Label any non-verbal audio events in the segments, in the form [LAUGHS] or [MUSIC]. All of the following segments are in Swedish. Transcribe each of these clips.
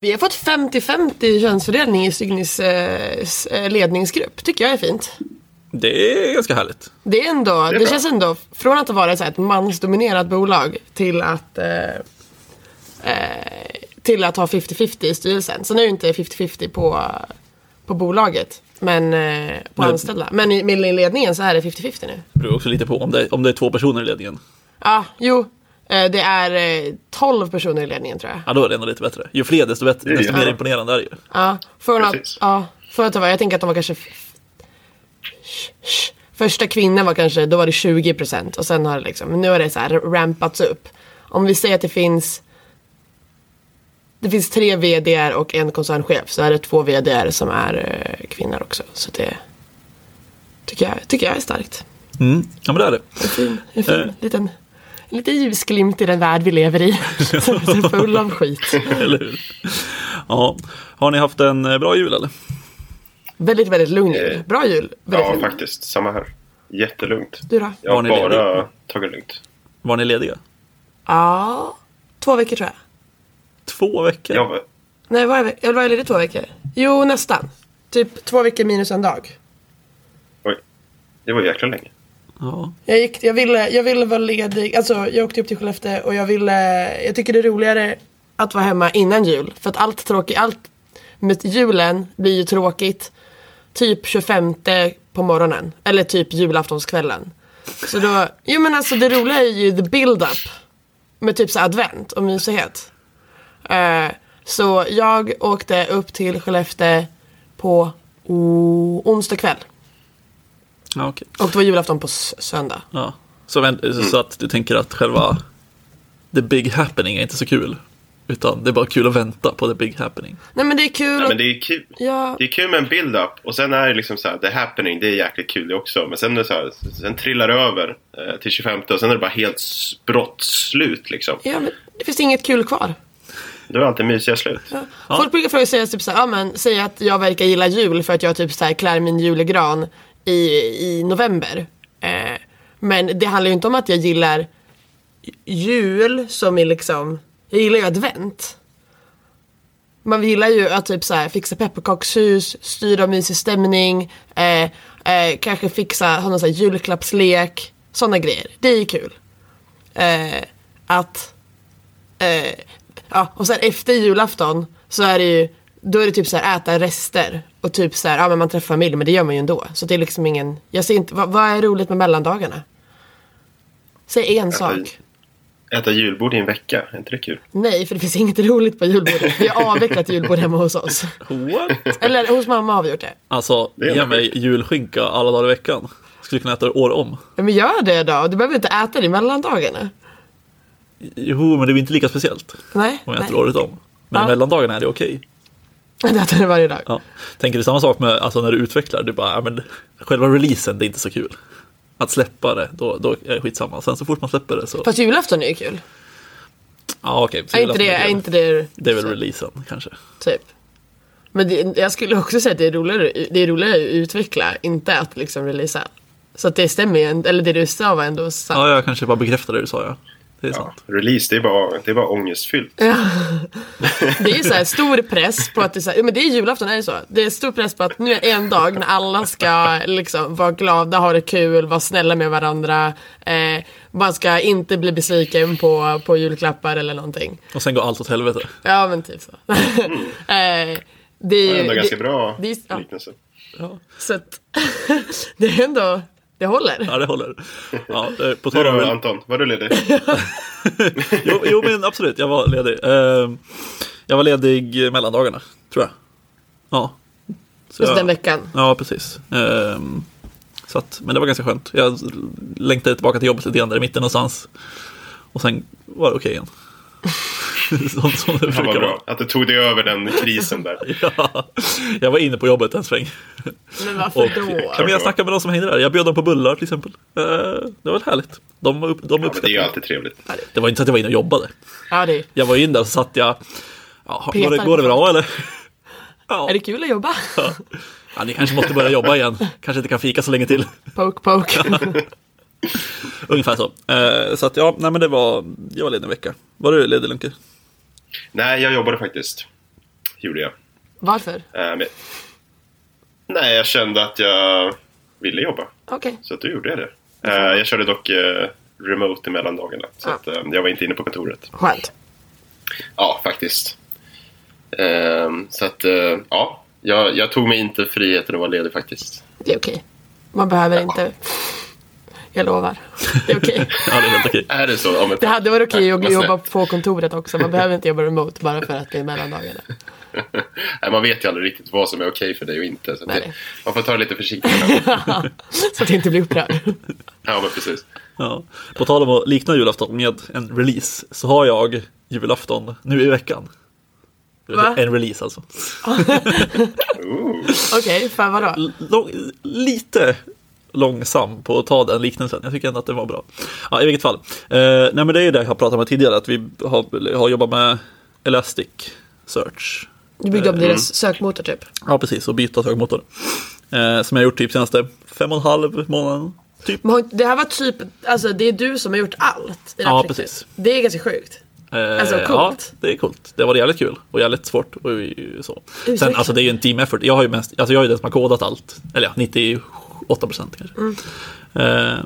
Vi har fått 50-50 könsfördelning i Signis eh, eh, ledningsgrupp. Tycker jag är fint. Det är ganska härligt. Det är ändå, det, är bra. känns ändå, från att vara så här ett mansdominerat bolag till att eh, eh, till att ha 50-50 i styrelsen. Sen är det ju inte 50-50 på, på bolaget, men eh, på Men- anställda. Men i, med ledningen så är det 50-50 nu. Det beror också lite på om det, om det är två personer i ledningen. Ja, jo. Eh, Det är eh, 12 personer i ledningen tror jag. Ja, då är det ändå lite bättre. Ju fler desto, bättre, Det är desto ju- mer imponerande är det ju. Ja, från att, ja, för att jag tänker att de var kanske Första kvinnan var kanske, då var det 20% och sen har det liksom, men nu har det så här rampats upp. Om vi säger att det finns Det finns tre VDR och en koncernchef så är det två VDR som är eh, kvinnor också. Så det tycker jag, tycker jag är starkt. Mm. Ja, men det är det. En fin, en fin Eh. liten, en liten ljusglimt i den värld vi lever i. [LAUGHS] [LAUGHS] Som är full av skit. Eller hur? Ja. Har ni haft en eh, bra jul eller? Väldigt, väldigt lugn jul. Bra jul. Väldigt Ja, lugn. faktiskt. Samma här. Jättelugnt. Du då? Jag har Var ni bara lediga? tagit lugnt. Var ni lediga? Ja, två veckor tror jag. Två veckor? Jag var, Nej, var jag, eller var jag ledig två veckor? Jo, nästan. Typ två veckor minus en dag. oj, det var jäkla länge. Ja. Jag, gick, jag, ville, jag ville vara ledig, alltså jag åkte upp till Skellefteå och jag ville, jag tycker det är roligare att vara hemma innan jul. För att allt tråkigt, allt med julen blir ju tråkigt typ 25 på morgonen. Eller typ julaftonskvällen. Så då, jo men alltså det roliga är ju the build-up. Med typ så advent och mysighet. Uh, så jag åkte upp till Skellefteå på o- onsdag kväll. Ja, okej. Och det var julafton på söndag. Ja. Så, så att du tänker att själva the big happening är inte så kul. Utan det är bara kul att vänta på the big happening. Nej men det är kul. Ja, att- men det är kul. Ja. Det är kul med en build-up och sen är det liksom så här, the happening, det är jäkligt kul det också. Men sen, är det så här, sen trillar det över eh, till 25 och sen är det bara helt brått slut liksom. Ja, men det finns inget kul kvar. Då är alltid mysiga slut. Folk brukar fråga säga typ såhär, ja men säg att jag verkar gilla jul för att jag typ såhär klär min julegran i, i november. Eh, men det handlar ju inte om att jag gillar jul som är liksom, jag gillar ju advent. Man gillar ju att typ såhär fixa pepparkakshus, styra mysig stämning, eh, eh, kanske fixa, ha någon sån här julklappslek, sådana grejer. Det är ju kul. Eh, att eh, ja, och sen efter julafton så är det ju då är det typ så här äta rester och typ så här, ja men man träffar familj men det gör man ju ändå. Så det är liksom ingen, jag ser inte, vad, vad är roligt med mellandagarna? Säg en sak. Äta julbord i en vecka, är inte det kul? Nej, för det finns inget roligt på julbordet. Vi har avvecklat julbord hemma hos oss. What? Eller hos mamma har vi gjort det. Alltså, Det ge mig julskinka alla dagar i veckan. Skulle kunna äta det år om. Ja, Men gör det då, du behöver inte äta det i mellandagarna. Jo, men det är ju inte lika speciellt. Nej, Om jag äter nej. året om. Men Ja. i mellandagarna är det okej. Jag [LAUGHS] äter det varje dag. Ja. Tänker du samma sak med alltså, när du utvecklar? Du bara, ja, men själva releasen, det är inte så kul. Att släppa det, då, då är det skitsamma. Sen så fort man släpper det så... Fast julafton är ju kul. Ja, okej. så Är inte det, är inte det Det är väl releasen kanske. Typ. Men det, jag skulle också säga att det är roligare, det är roligare att utveckla, inte att liksom releasa. Så att det stämmer ju, eller det du sa var ändå sant. Ja, jag kanske bara bekräftar det du sa, ja. Det är Ja. sant. Release, det är bara, det är bara ångestfyllt. [LAUGHS] Det är ju så här stor press på att det är så här, ja, men det är julafton är det så. Det är stor press på att nu är en dag när alla ska liksom vara glada, ha det kul, vara snälla med varandra. Eh, man ska inte bli besviken på, på julklappar eller någonting. Och sen går allt åt helvete. Ja men typ så. [LAUGHS] eh, det är Det ju... är ändå ganska det, bra det är- ja. liknelse. Så att, [LAUGHS] det är ändå, det håller. Ja, det håller. Ja, på tal Du då om... Anton, var du ledig? [LAUGHS] jo, jo, men absolut, jag var ledig. Eh, jag var ledig mellandagarna, tror jag. Ja. Så Just jag- den veckan. Ja, precis. Ehm, så att, men det var ganska skönt. Jag längtade tillbaka till jobbet lite grann där i mitten någonstans. Och sen var det okej igen. [LAUGHS] som, som det Ja, brukar vara. Att du tog dig över den krisen där. [LAUGHS] Ja, jag var inne på jobbet en sväng. Men varför Och, då? ja, men jag snackade med de som hängde där. Jag bjöd dem på bullar till exempel. Eh, det var väl härligt. De, upp, de Ja, men det är uppskattade ju alltid trevligt. Det var inte så att jag var inne och jobbade. Ja, det är, Jag var in där och så satt jag. Ja, går, det, går det bra eller? Ja. [LAUGHS] är det kul att jobba? ja, ni kanske måste börja jobba igen. Kanske inte kan fika så länge till. Poke, poke. Ungefär så. Eh, så att ja, nej men det var, jag var ledig en vecka. Var du ledig Lunke? Nej, jag jobbade faktiskt. gjorde jag. Varför? Men, nej, jag kände att jag ville jobba. Okej. Så att då gjorde jag det. Eh, jag körde dock eh, remote i mellandagarna. Så Ja. att, eh, jag var inte inne på kontoret. Skönt. Ja, faktiskt. Ehm, så att, ja. Jag, jag tog mig inte friheten att vara ledig faktiskt. Det är okej. Man behöver inte... Jag lovar. Det är okej. [LAUGHS] Ja, det är helt okej. Är det så? Ja, men, Det hade varit okej Tack, att jobba på kontoret också. Man behöver inte jobba remote bara för att det är mellandagarna. [LAUGHS] Nej, man vet ju aldrig riktigt vad som är okej för dig och inte. Så det, man får ta det lite försiktigt. [LAUGHS] Så att inte blir upprörd. ja, men precis. Ja. På tal om att likna julafton med en release så har jag julafton nu i veckan. Va? En release alltså. Okej, för vadå? L- lång, lite långsam på att ta den liknelsen. Jag tycker ändå att den var bra. Ja, i vilket fall. Eh, nej, men det är ju det jag har pratat om tidigare, att vi har, har jobbat med Elastic Search. Du byggde om deras sökmotor typ. Ja, precis, och byta sökmotor. Eh, som jag har gjort typ senaste fem och en halv månaden. Typ. Men det här var typ, alltså det är du som har gjort allt i det här Ja, projektet. precis. Det är ganska sjukt. Eh, Alltså, Ja, coolt. det är coolt. Det var jävligt kul och jävligt svårt. Och så. Sen, alltså det är ju en team effort. Jag har ju mest, alltså jag är den som har kodat allt. Eller ja, 98 procent kanske. Mm. Eh,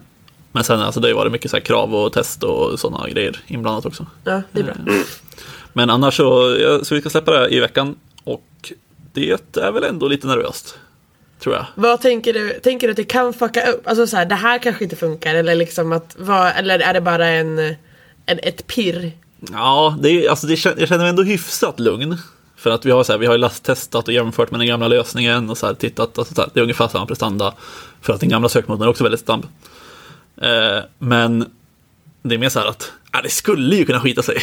men sen alltså det har ju varit mycket så här krav och test och sådana grejer inblandat också. Ja, det är bra. Men annars så, ja, så vi ska släppa det här i veckan. Och det är väl ändå lite nervöst. Tror jag. Vad tänker du? Tänker du att det kan fucka upp? Alltså så här, det här kanske inte funkar eller liksom att, vad, eller är det bara en, en ett pirr? Ja, det är, alltså det, jag känner mig ändå hyfsat lugn. För att vi har, så här, vi har ju lasttestat och jämfört med den gamla lösningen och så här, tittat. Alltså, så här, det är ungefär samma prestanda. För att den gamla sökmotorn är också väldigt snabb. Eh, men det är mer så här att ja, det skulle ju kunna skita sig.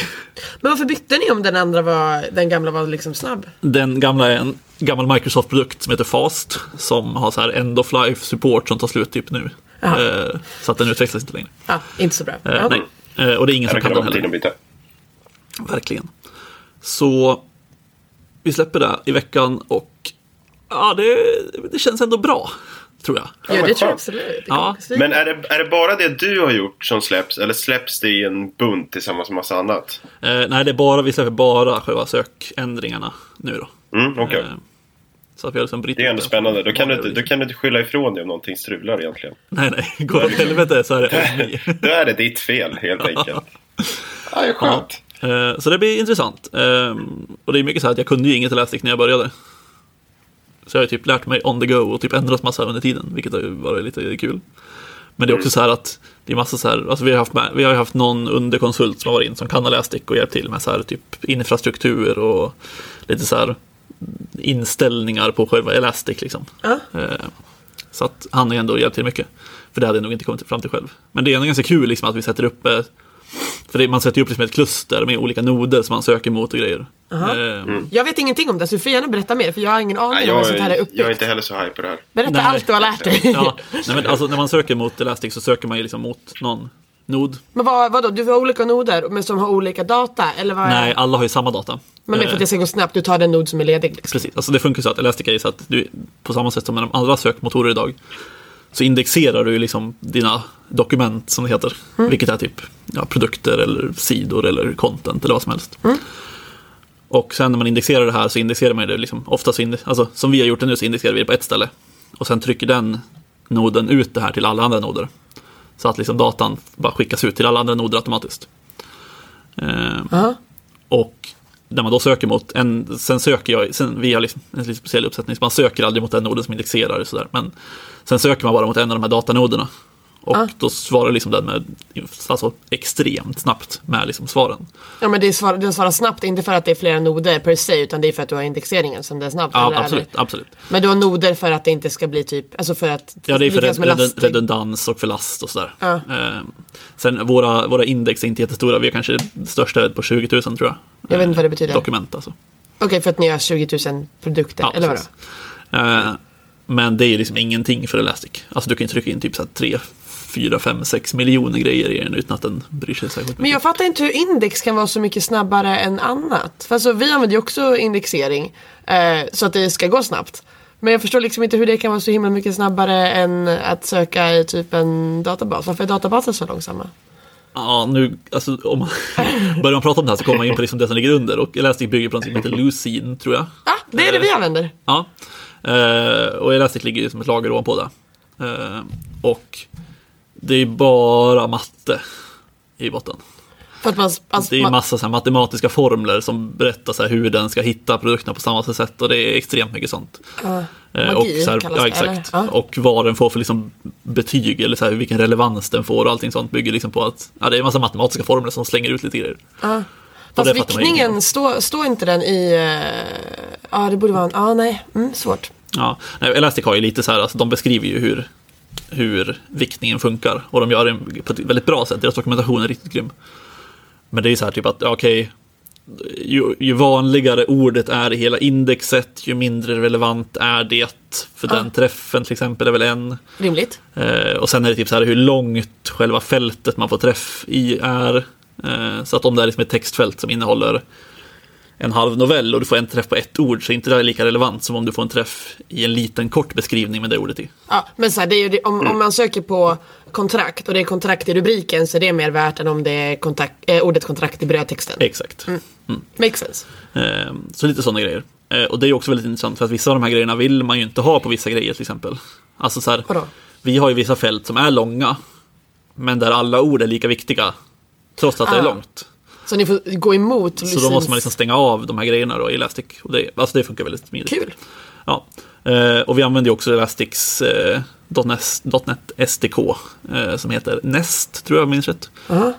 Men varför bytte ni om den andra var, den gamla var liksom snabb? Den gamla är en gammal Microsoft-produkt som heter Fast. Som har så här end of life support som tar slut typ nu. Eh, så att den utvecklas inte längre. Ja, inte så bra. Eh, nej. Eh, och det är ingen som kan den heller. Verkligen. Så vi släpper det i veckan och ja, det, det känns ändå bra. Tror jag. Ja, men det tror jag absolut. Ja, Men är det, är det bara det du har gjort som släpps? Eller släpps det i en bunt tillsammans med massa annat? Eh, nej, det är bara, vi släpper bara själva sökändringarna nu då. Mm, okej. Eh, så att vi har liksom Det är ändå spännande. Då kan, du, inte- då kan du inte skylla ifrån dig om någonting strular egentligen. Nej, nej, går det åt helvete så är det. [LAUGHS] Då är det ditt fel helt [LAUGHS] enkelt. Ja, det är skönt. Eh, Så det blir intressant. Eh, Och det är mycket så här att jag kunde ju inget Elastic när jag började. Så jag har ju typ lärt mig on the go och typ ändrat massa under tiden, vilket har ju varit lite kul. Men det är också så här att det är massa så här, alltså vi har haft, med, vi har ju haft någon underkonsult som har varit in som kan Elastic och hjälpt till med så här typ infrastruktur och lite så här inställningar på själva Elastic liksom. Eh, Så att han har ju ändå hjälpt till mycket. För det hade jag nog inte kommit fram till själv. Men det är ändå ganska kul liksom att vi sätter upp eh, för det, man sätter ju upp liksom ett kluster med olika noder som man söker mot och grejer. Eh, Jag vet ingenting om det så du får gärna berätta mer för jag har ingen aning Nej, om hur sånt här är uppbyggt. jag är inte heller så high på det här. Berätta Nej. allt du har lärt dig. [LAUGHS] Ja, nej, men alltså när man söker mot Elastic så söker man ju liksom mot någon nod. Men vad, vadå, du har olika noder men som har olika data? Eller vad Nej, alla har ju samma data. Men det är för att det ska gå snabbt, du tar den nod som är ledig. Liksom. Precis, alltså det funkar så att Elastic är så att du, på samma sätt som med de andra sökmotorer idag, så indexerar du liksom dina dokument som det heter. Vilket är typ ja, produkter eller sidor eller content eller vad som helst. Och sen när man indexerar det här så indexerar man det liksom, ofta så alltså som vi har gjort det nu så indexerar vi det på ett ställe. Och sen trycker den noden ut det här till alla andra noder. Så att liksom datan bara skickas ut till alla andra noder automatiskt. Eh, Ja. och där man då söker mot en, sen söker jag, sen, vi har liksom en lite speciell uppsättning, så man söker aldrig mot den noden som indexerar och sådär. Men sen söker man bara mot en av de här datanoderna. Och Ah. då svarar liksom den med, alltså extremt snabbt med liksom svaren. Ja men det svarar, den svarar snabbt, inte för att det är flera noder per se utan det är för att du har indexeringen som det är snabbt. Ja, eller absolut, det- absolut. Men du har noder för att det inte ska bli typ, alltså för att... Ja, det är för redundans och för last och sådär. Ja. Eh, sen våra, våra index är inte jättestora, vi har kanske största på 20 000 tror jag. Jag vet inte vad det betyder. Dokument alltså. Okej, för att ni har 20 000 produkter, Ja, eller vadå? precis. Eh, men det är liksom ingenting för Elastic. Alltså du kan ju trycka in typ så här 3, 4, 5, 6 miljoner grejer i den utan att den bryr sig särskilt mycket. Men jag fattar inte hur index kan vara så mycket snabbare än annat. För alltså, vi använder ju också indexering eh, så att det ska gå snabbt. Men jag förstår liksom inte hur det kan vara så himla mycket snabbare än att söka i typ en databas. Varför är databaser så långsamma? Ja, nu, alltså om man [LAUGHS] börjar man prata om det här så kommer man in på liksom det som ligger under och Elastic bygger på något som heter Lucene, tror jag. Ja, det är det vi använder. Ja, eh, och Elastic ligger som ett lager ovanpå det. Eh, och det är bara matte i botten. Man, alltså, Det är massa så matematiska formler som berättar så hur den ska hitta produkterna på samma sätt och det är extremt mycket sånt. Eh, magi och, så här, kallas ja, exakt. eller? Ja. och vad den får för liksom betyg eller så här, vilken relevans den får och allting sånt bygger liksom på att ja, det är en massa matematiska formler som slänger ut lite grejer. Och Fast viktningen, av. står står inte den i... eh, Ja, det borde vara en... Ja, nej. Mm, svårt. Ja, nej, Elastic har ju lite så här, alltså, de beskriver ju hur, hur viktningen funkar och de gör det på ett väldigt bra sätt. Deras dokumentation är riktigt grym. Men det är så här typ att, ja, okej, ju, ju vanligare ordet är i hela indexet, ju mindre relevant är det för den träffen till exempel är väl en. Rimligt. Eh, och sen är det typ så här hur långt själva fältet man får träff i är. Eh, så att om det är liksom ett textfält som innehåller en halv novell och du får en träff på ett ord så är inte det lika relevant som om du får en träff i en liten kort beskrivning med det ordet i. Ja, men så här, det är ju om, om man söker på kontrakt och det är kontrakt i rubriken så är det mer värt än om det är kontakt, eh, ordet kontrakt i brödtexten. Exakt. Makes sense. Eh, så lite sådana grejer. Eh, och det är också väldigt intressant för att vissa av de här grejerna vill man ju inte ha på vissa grejer till exempel. Alltså så här, vi har ju vissa fält som är långa men där alla ord är lika viktiga trots att det är Ah. långt. Så ni får gå emot Så då licens- måste man liksom stänga av de här grejerna då i Elastic. Och det, alltså det funkar väldigt smidigt. Kul. Ja. Eh, och vi använder ju också Elastics eh, .NET, SDK eh, som heter Nest, tror jag minns rätt.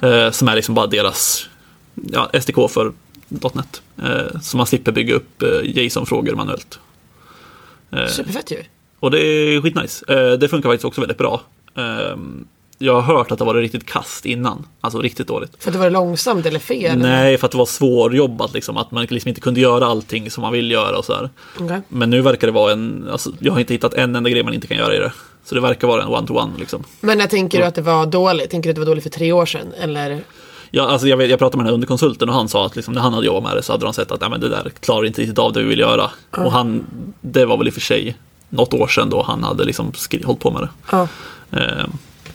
Eh, som är liksom bara deras ja, SDK för .NET. Eh, så man slipper bygga upp JSON-frågor manuellt. Superfett ju. och det är skitnice. Det funkar faktiskt också väldigt bra. Jag har hört att det var riktigt kast innan, alltså riktigt dåligt. För att det var långsamt eller fel? Nej, för att det var svårjobbat liksom. Att man liksom inte kunde göra allting som man vill göra och så här. Okej. Men nu verkar det vara en, alltså, jag har inte hittat en enda grej man inte kan göra i det. Så det verkar vara en one-to-one liksom. Men när tänker du att det var dåligt? Tänker du att det var dåligt för tre år sedan? Eller? Ja, alltså jag, vet, jag pratade med den här underkonsulten och han sa att liksom, när han hade jobbat med det så hade de sett att Nej, men det där klarar inte riktigt av det vi vill göra. Och han, det var väl i och för sig något år sedan då han hade liksom hållit på med det. Eh,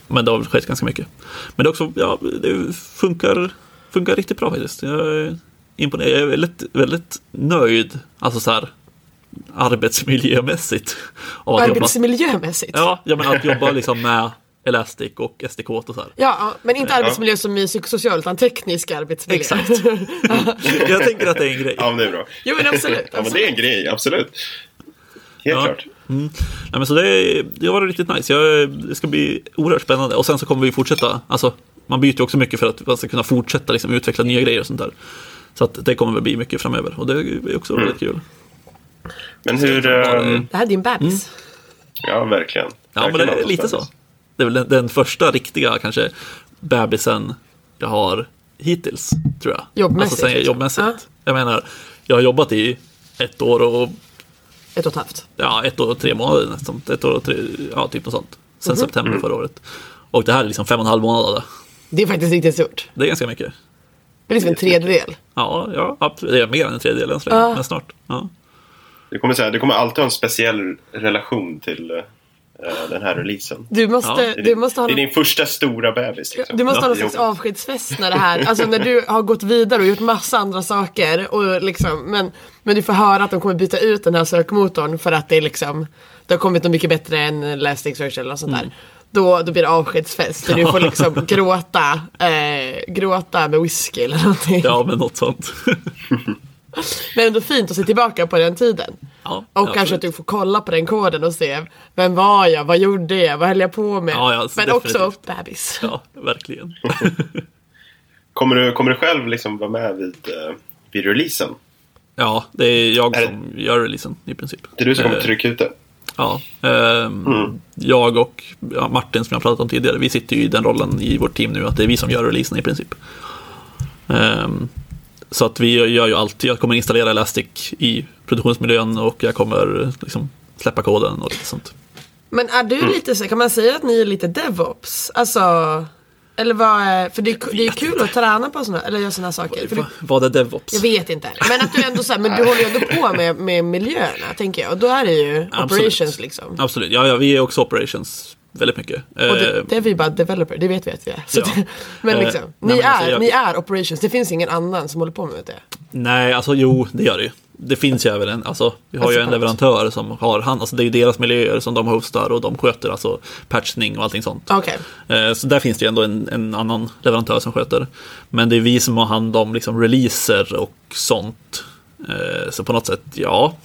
men det har skett ganska mycket. Men det också, ja, det funkar, funkar riktigt bra faktiskt. Jag är imponerad. Jag är väldigt, väldigt nöjd, alltså så här arbetsmiljömässigt. Av att jobba. Arbetsmiljömässigt? Ja, ja, men att jobba liksom med Elastic och SDK och så här. Ja, men inte arbetsmiljö som i psykosocial utan teknisk arbetsmiljö. Exakt. [LAUGHS] Jag tänker att det är en grej. Ja, men det är bra. jo men absolut. Ja, men det är en grej, absolut. Helt Ja. klart. Nej, men så det, det var riktigt nice. Jag, det ska bli oerhört spännande. Och sen så kommer vi fortsätta. Alltså, man byter också mycket för att man ska kunna fortsätta liksom, utveckla nya grejer och sånt där. Så att det kommer väl bli mycket framöver. Och det är också väldigt kul. Men hur... ehm, Det här är din bebis. ja, verkligen. Ja, men det är lite så. Det är väl den, den första riktiga kanske bebisen jag har hittills, tror jag. Jobbmässigt, Alltså, sen, liksom. jobbmässigt. Ja. Jag menar, jag har jobbat i ett år och Ett och ett halvt. ja, ett år och tre månader nästan. Ett år och tre, ja, typ något sånt. Sen Mhm. september förra året. Och det här är liksom fem och en halv månad av det. Det är faktiskt riktigt stort. Det är ganska mycket. Det är liksom en tredjedel. Ja, ja absolut. Det är mer än en tredjedel än så länge, Ja. men snart. Ja. Du kommer, säga, du kommer alltid ha en speciell relation till eh, den här releasen. Du måste, Ja, Det är, du din, måste ha det är din första stora bebis. Liksom. Du måste ha någon slags avskedsfest när det här, alltså när du har gått vidare och gjort massa andra saker och liksom, men, men du får höra att de kommer byta ut den här sökmotorn för att det är liksom, det har kommit något mycket bättre än Elasticsearch eller något sånt där. Då, då blir det avskedsfest och du får liksom [LAUGHS] gråta, eh, gråta med whisky eller någonting. ja, men något sånt. [LAUGHS] Men ändå fint att se tillbaka på den tiden. Ja, Och absolut. kanske att du får kolla på den koden och se vem var jag, vad gjorde jag, vad höll jag på med. Ja, ja, alltså, Men också definitivt. bebis. Ja, verkligen. [LAUGHS] Kommer, du, kommer du själv liksom vara med vid, eh, vid releasen? Ja, det är jag Är det- som gör releasen i princip. Det är du som kommer Eh, trycka ut det? Ja, ehm, jag och Martin som jag pratat om tidigare, vi sitter ju i den rollen i vårt team nu att det är vi som gör releasen i princip. Ehm, så att vi gör ju allt, jag kommer installera Elastic i produktionsmiljön och jag kommer liksom släppa koden och lite sånt. Men är du lite så, kan man säga att ni är lite DevOps? Alltså, eller vad är, för det, är- det är kul att träna på såna, eller göra sådana saker. För du, Va- Vad är DevOps? jag vet inte. Men att du ändå så här, men du håller ju ändå på med, med miljöerna tänker jag. Och då är det ju Absolut. operations liksom. Absolut, ja, ja vi är också operations väldigt mycket. Och det, Eh, det är vi bara developer, det vet vi att vi är. Ja. det, men Eh, liksom, nej, ni, men är, alltså jag- ni är operations, det finns ingen annan som håller på med det. Nej, alltså jo, det gör det ju. Det finns ju även en, alltså vi har ju en leverantör som har, han, alltså det är ju deras miljöer som de hostar och de sköter alltså patchning och allting sånt. Okej, Eh, Så där finns det ju ändå en, en annan leverantör som sköter. Men det är vi som har hand om liksom releaser och sånt. Eh, Så på något sätt, ja.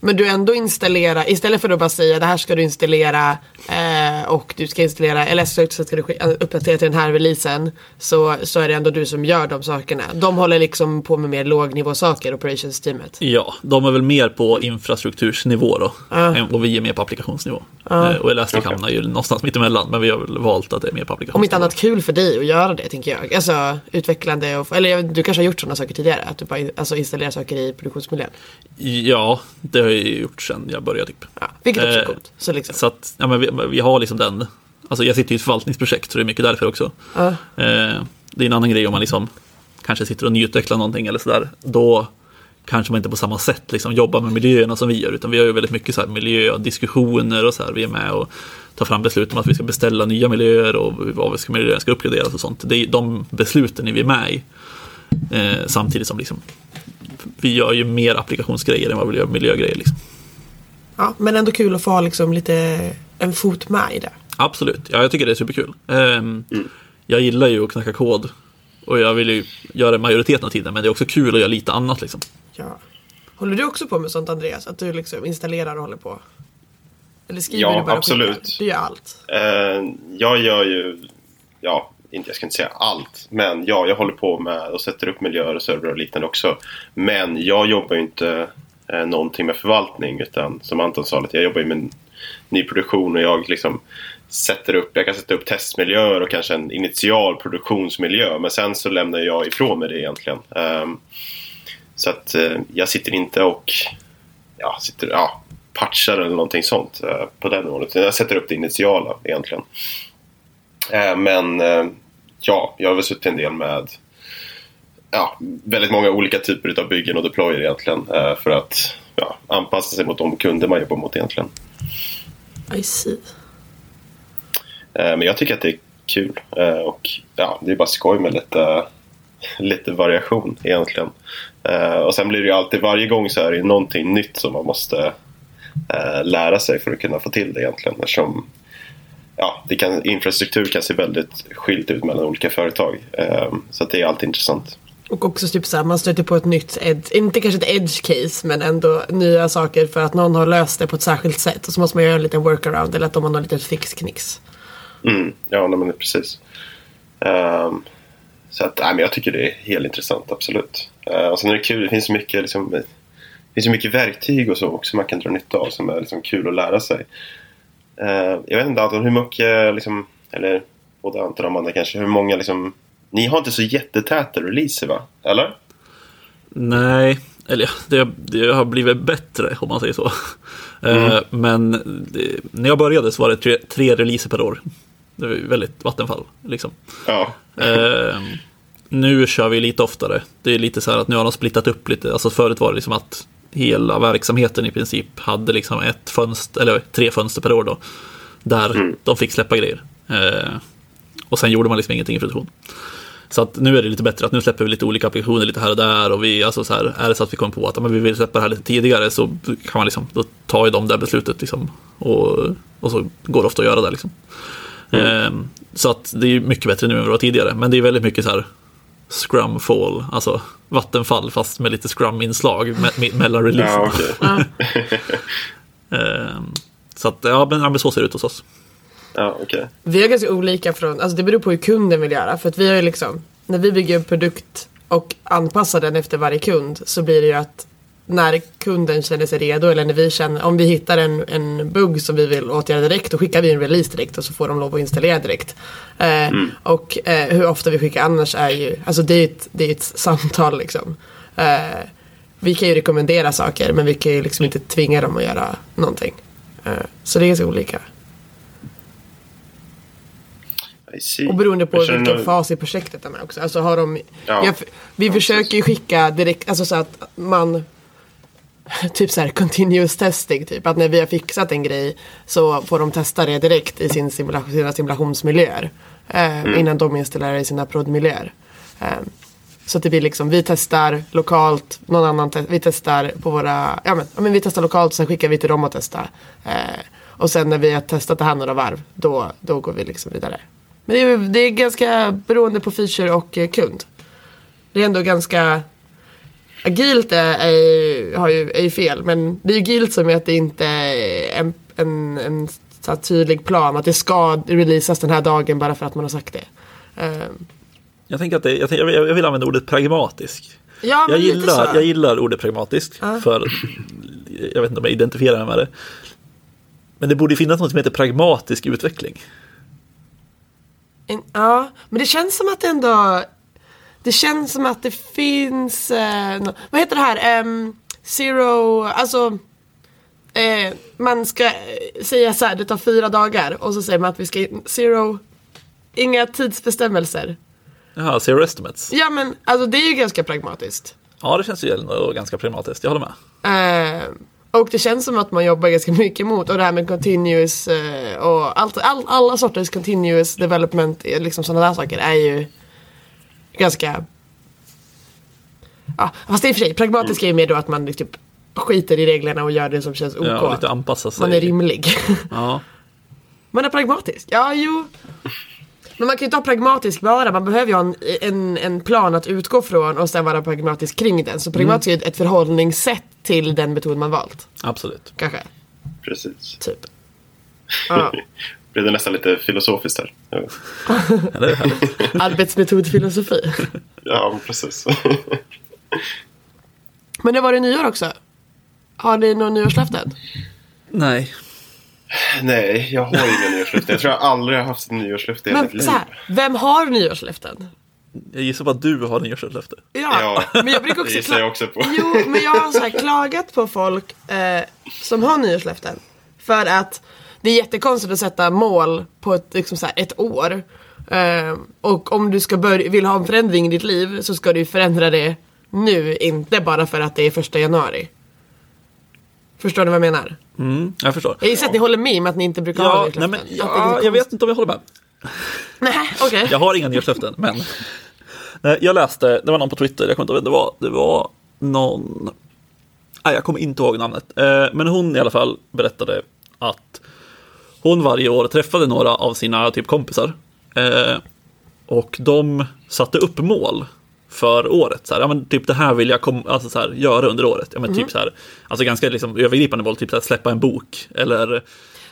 Men du ändå installera, istället för att bara säga det här ska du installera eh, och du ska installera, eller så ska du sk- uppdatera till den här releasen. Så, så är det ändå du som gör de sakerna. De håller liksom på med mer lågnivåsaker, operations-teamet. Ja, de är väl mer på infrastruktursnivå då. Ja. än- Och vi är mer på applikationsnivå. Eh, Och Elastic Okej. hamnar ju någonstans mittemellan. Men vi har väl valt att det är mer på applikationsnivå. Om inte annat kul för dig att göra det, tänker jag. Alltså utvecklande, och, eller du kanske har gjort sådana saker tidigare, att du bara alltså, installerar saker i produktionsmiljön. Ja, det har jag ju gjort sedan jag började typ. Ja, vilket också är Eh, coolt. Så liksom. Så att, ja, men vi, vi har liksom den. Alltså jag sitter i ett förvaltningsprojekt så det är mycket därför också. Ja. Eh, det är en annan grej om man liksom kanske sitter och nyutvecklar någonting eller sådär. Då kanske man inte på samma sätt liksom jobbar med miljöerna som vi gör. Utan vi har ju väldigt mycket så här miljödiskussioner och så här. Vi är med och tar fram beslut om att vi ska beställa nya miljöer och vad vi ska, miljöer ska uppgraderas och sånt. Det är, de besluten är vi med i. Eh, samtidigt som liksom, vi gör ju mer applikationsgrejer än vad vi gör miljögrejer. Liksom. Ja, men ändå kul att få ha liksom lite en fot med i det. Absolut, ja, jag tycker det är superkul. Ehm, Jag gillar ju att knacka kod och jag vill ju göra majoriteten av tiden men det är också kul att göra lite annat liksom. Ja. Håller du också på med sånt Andreas? Att du liksom installerar och håller på? Eller skriver Ja, du bara absolut. skickar? Du gör allt? Eh, jag gör ju, ja, inte, jag ska inte säga allt, men ja, jag håller på med och sätter upp miljöer och servrar och liknande också. Men jag jobbar ju inte eh, någonting med förvaltning utan som Anton sa, lite, jag jobbar ju med nyproduktion och jag liksom sätter upp, jag kan sätta upp testmiljöer och kanske en initial produktionsmiljö men sen så lämnar jag ifrån mig det egentligen. Um, så att uh, jag sitter inte och ja, sitter, ja, patchar eller någonting sånt uh, på den nivån. Utan Jag sätter upp det initiala egentligen. Eh, men eh, ja, jag har väl suttit en del med ja, väldigt många olika typer av byggen och deployer egentligen. eh, för att ja, anpassa sig mot de kunder man jobbar mot egentligen. I see. Men jag tycker att det är kul. Och ja, det är bara skoj med lite, lite variation egentligen. Och sen blir det ju alltid, varje gång så är det någonting nytt som man måste lära sig för att kunna få till det egentligen. Eftersom ja, det kan, infrastruktur kan se väldigt skilt ut mellan olika företag. Eh, Så det är alltid intressant. Och också typ såhär, man stöter på ett nytt, edge, inte kanske ett edge case, men ändå nya saker för att någon har löst det på ett särskilt sätt. Och så måste man göra en liten workaround eller att de har någon liten fix-knix. Mm, ja, men precis. Ehm, så att, nej, men jag tycker det är helt intressant, absolut. Uh, och sen är det kul, det finns så mycket, liksom, det finns så mycket verktyg och så också man kan dra nytta av som är liksom, kul att lära sig. Uh, jag vet inte Anton, hur mycket, liksom, eller både Anton och Amanda kanske, hur många liksom, ni har inte så jättetäta releaser va? Eller? Nej, eller det, det har blivit bättre om man säger så. Eh, Men det, när jag började så var det tre, tre releaser per år. Det var väldigt vattenfall. Liksom. Ja. Eh, nu kör vi lite oftare. Det är lite så här att nu har de splittat upp lite. Alltså förut var det liksom att hela verksamheten i princip hade liksom ett fönster, eller tre fönster per år då. Där de fick släppa grejer. Eh, och sen gjorde man liksom ingenting i produktion. Så att nu är det lite bättre att nu släpper vi lite olika applikationer lite här och där och vi, alltså så här, är det så att vi kommer på att men vi vill släppa det här lite tidigare så kan man liksom, då tar ju de det beslutet liksom och, och så går det ofta att göra det liksom. Ehm, så att det är mycket bättre nu än vad det var tidigare, men det är väldigt mycket så här scrum fall, alltså vattenfall fast med lite scrum-inslag me me mellan releaserna. Ja, okej. [LAUGHS] Ehm, så att, ja men, ja, men så ser det ut hos oss. Ja, okej. Vi är ganska olika från, alltså det beror på hur kunden vill göra. För att vi har ju liksom, när vi bygger en produkt och anpassar den efter varje kund så blir det ju att när kunden känner sig redo eller när vi känner, om vi hittar en, en bugg som vi vill åtgärda direkt då skickar vi en release direkt och så får de lov att installera direkt. Eh, Och eh, hur ofta vi skickar annars är ju, alltså det är ett, det är ett [LAUGHS] samtal liksom. Eh, vi kan ju rekommendera saker men vi kan ju liksom inte tvinga dem att göra någonting. Eh, så det är ganska olika. Och beroende på vilken fas i projektet de är också. Alltså har de, Ja. jag, vi Ja, försöker ju skicka direkt, alltså så att man [LAUGHS] typ så här continuous testing. Typ. Att när vi har fixat en grej så får de testa det direkt i sin simulation, sina simulationsmiljöer. Eh, Innan de installerar i sina prodmiljöer. Eh, så att det blir liksom, vi testar lokalt, någon annan te- vi testar på våra, ja men, ja men vi testar lokalt, sen skickar vi till dem att testa. Eh, och sen när vi har testat det här några varv, då, då går vi liksom vidare. Men det är, det är ganska beroende på feature och eh, kund. Det är ändå ganska Agilt är, är, har ju, är ju fel, men det är ju gilt som är att det inte är en, en, en så tydlig plan. Att det ska releasas den här dagen bara för att man har sagt det. Eh, Jag tänker att det, jag, tänker, jag vill använda ordet pragmatisk. ja, Jag gillar, jag gillar ordet pragmatisk. För jag vet inte om jag identifierar mig med det. Men det borde finnas något som heter pragmatisk utveckling. En, ja, men det känns som att det ändå... Det känns som att det finns... Eh, nå- vad heter det här? Ehm, zero... Alltså... Eh, man ska säga så här, det tar fyra dagar och så säger man att vi ska... in- Zero... Inga tidsbestämmelser. Jaha, zero estimates. Ja men alltså det är ju ganska pragmatiskt. Ja, det känns ju ändå ganska pragmatiskt. Jag håller med. Eh, och det känns som att man jobbar ganska mycket mot och det här med continuous eh, och allt, all, alla sorters continuous development, eh, liksom sådana där saker är ju ganska Ja, fast i och för sig, pragmatiskt är ju mer då att man typ skiter i reglerna och gör det som känns OK. Ja, lite anpassa sig. man är rimlig. [LAUGHS] Ja. man är pragmatisk. Ja, jo. Men man kan ju inte ha pragmatisk bara, man behöver ju ha en, en, en plan att utgå från och sen vara pragmatisk kring den. Så pragmatisk är ju ett förhållningssätt till den metod man valt. Absolut. Kanske, Precis. typ. Ja. [LAUGHS] Blev det nästan lite filosofiskt där. Ja, [LAUGHS] Ja, det är härligt. Arbetsmetodfilosofi. Ja, precis. [LAUGHS] Men det var det nyår också. Har ni någon nyårslöften? Nej. Nej, jag har inga nyårslöften. Jag tror jag aldrig har haft en nyårslöfte i hela mitt Men liv. så här, vem har nyårslöften? Jag gissar på att du har nyårslöfte. Ja, Ja, men jag brukar också det gissar jag också på. Jo, men jag har så här klagat på folk eh, som har nyårslöften. För att det är jättekonstigt att sätta mål på ett, liksom så här, ett år. Eh, och om du ska börja, vill ha en förändring i ditt liv så ska du förändra det nu, inte bara för att det är första januari. Förstår ni vad jag menar? Mm, jag förstår. Jag gissar att ni håller med om att ni inte brukar ha Ja, nej, nyårslöften. men, det är ja, jag vet inte om jag håller med. Nej, okej. Jag har inga nyårslöften, men Nej, jag läste, det var någon på Twitter, jag kommer inte ihåg vem det var. Det var någon, nej jag kommer inte ihåg namnet. Eh, Men hon i alla fall berättade att hon varje år träffade några av sina typ kompisar. Eh, Och de satte upp mål för året. Så här, ja, men typ det här vill jag kom, alltså, så här, göra under året. Ja, men typ så här, alltså ganska liksom, övergripande mål, typ så här, släppa en bok. Eller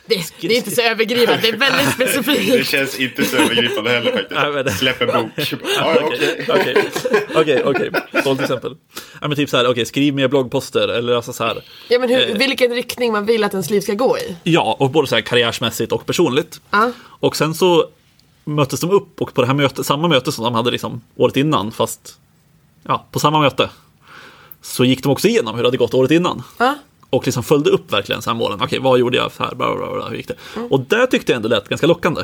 Det, det är inte så övergripande, det är väldigt [LAUGHS] Det specifikt. känns inte så övergripande heller det- faktiskt. Släpp en bok. [LAUGHS] Okej. Okej, okej, till exempel. Ja, men typ så här, okej, skriv mer bloggposter eller alltså så här. Ja men hur, Eh. vilken riktning man vill att ens liv ska gå i. Ja, och både så här karriärsmässigt och personligt. Ja. Och sen så möttes de upp och på det här mötet, samma möte som de hade liksom året innan, fast ja, på samma möte. Så gick de också igenom hur det hade gått året innan. Ja. Och liksom följde upp verkligen så här målen. Okej, vad gjorde jag så här? Bla, bla, bla, hur gick det? Och där tyckte jag ändå lät ganska lockande.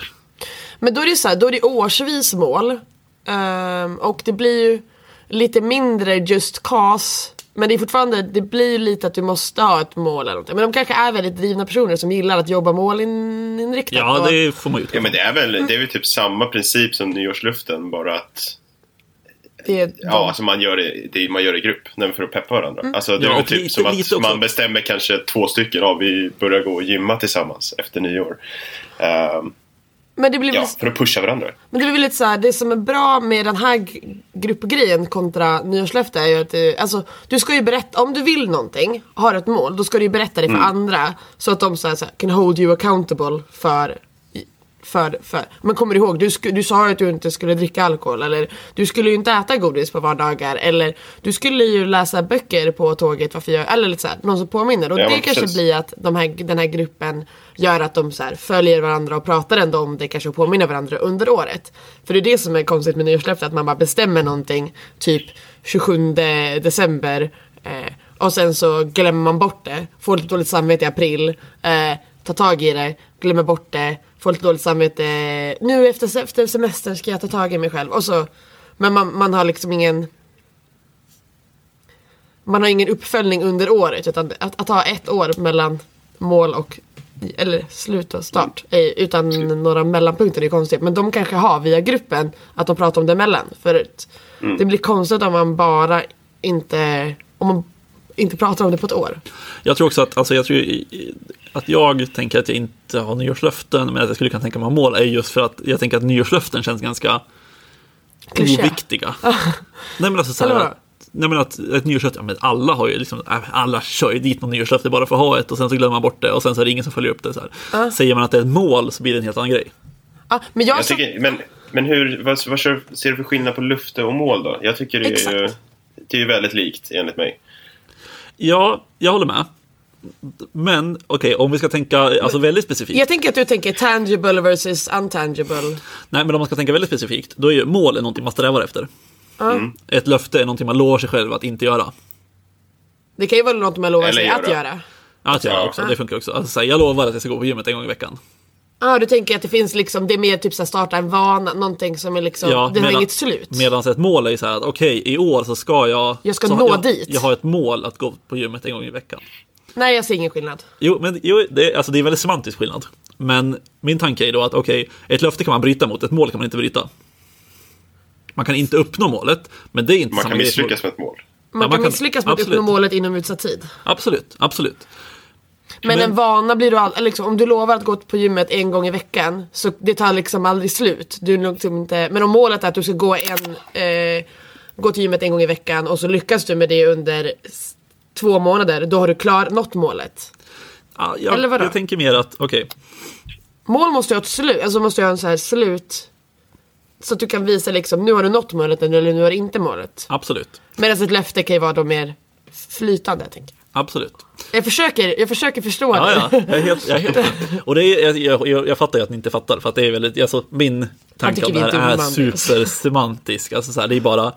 Men då är det så här, då är det årsvis mål. Ehm, och det blir ju lite mindre just cause. Men det är fortfarande, det blir ju lite att du måste ha ett mål eller någonting. Men de kanske är väldigt drivna personer som gillar att jobba målinriktat. Ja, det får man ju utgå Ja, men det är väl, det är väl typ samma princip som nyårsluften, bara att det är Ja, alltså man gör det, det man gör i grupp för att peppa varandra. Alltså det Ja, är typ lite- som att lite man bestämmer kanske två stycken. Ja, vi börjar gå och gymma tillsammans efter nyår. Ehm, men det blir ja, för att pusha varandra. men det blir lite så här, det som är bra med den här gruppgrejen kontra nyårslöfte är ju att det, alltså, du ska ju berätta, om du vill någonting, har ett mål, då ska du ju berätta det för andra. Så att de så här, så här, can hold you accountable för för, för. Men kommer du ihåg, du, sk- du sa ju att du inte skulle dricka alkohol eller du skulle ju inte äta godis på vardagar eller du skulle ju läsa böcker på tåget varför jag, eller lite så här, någon som påminner och Ja, det kanske precis. blir att de här, den här gruppen gör att de så här, följer varandra och pratar ändå om det kanske och påminner varandra under året. För det är det som är konstigt med nyårslöftet, att man bara bestämmer någonting typ 27 december eh, och sen så glömmer man bort det, får lite dåligt samvete i april, eh, tar tag i det, glömmer bort det, får lite dåligt samvete. Nu efter, efter semestern ska jag ta tag i mig själv. Och så, men man, man har liksom ingen... man har ingen uppföljning under året utan att, att ha ett år mellan mål och eller slut och start utan några mellanpunkter är konstigt. Men de kanske har via gruppen att de pratar om det emellan. För att det blir konstigt om man bara inte, om man inte pratar om det på ett år. Jag tror också att, alltså jag tror att jag tänker att jag inte har nyårslöften, men att jag skulle kunna tänka mig ha mål är just för att jag tänker att nyårslöften känns ganska Klyschiga. oviktiga. nej men alltså så här? Nej men att ett nyårslöfte, ja, men alla har ju liksom, äh, alla kör ju dit någon nyårslöfte bara för att ha ett och sen så glömmer man bort det och sen så är det ingen som följer upp det. Så här. Säger man att det är ett mål så blir det en helt annan grej. Ja, men jag, Jag så, tycker, men men hur, vad, vad ser ser du för skillnad på lufte och mål då? Jag tycker det är ju, det är ju väldigt likt enligt mig. Ja, jag håller med. Men okej, om vi ska tänka alltså väldigt specifikt. jag tänker att du tänker tangible versus untangible. Nej, men om man ska tänka väldigt specifikt, då är ju mål är någonting man strävar efter. Mm. Ett löfte är någonting man lovar sig själv att inte göra. Det kan ju vara något man lovar Eller sig att göra. göra. Att göra Ja. också, det funkar också. Alltså, jag lovar att jag ska gå på gymmet en gång i veckan. Ja, du tänker att det finns liksom, det är mer typ så starta en vana, någonting som är liksom, det har inget slut. Medan ett mål är ju så här att okej, i år så ska jag... Jag ska så nå jag, dit. Jag har ett mål att gå på gymmet en gång i veckan. Nej, jag ser ingen skillnad. Jo, men jo, det, är- alltså, det är väldigt semantisk skillnad. Men min tanke är då att okej, ett löfte kan man bryta mot, ett mål kan man inte bryta. Man kan inte uppnå målet, men det är inte Man samma kan misslyckas med ett mål. Man man kan misslyckas med att uppnå målet inom utsatt tid. Absolut, absolut. Men, Men- en vana blir du all, liksom, om du lovar att gå på gymmet en gång i veckan så det tar liksom aldrig slut. Du är liksom inte, men om målet är att du ska gå, en, eh, gå till gymmet en gång i veckan och så lyckas du med det under två månader, då har du klar, nått målet. Ja, jag, Eller vadå? jag tänker mer att, okej, Mål måste ju ha ett slut, alltså måste ju ha en så här slut. Så att du kan visa liksom, nu har du nått målet eller nu har du inte målet. absolut. Medan ett löfte kan ju vara då mer flytande, tänker jag. Absolut. Jag försöker, jag försöker förstå Ja, det. ja, jag är helt, jag är helt. Och det är, jag, jag, jag fattar ju att ni inte fattar, för att det är väldigt, alltså min tanke om det här är supersemantisk. Alltså så här, det är bara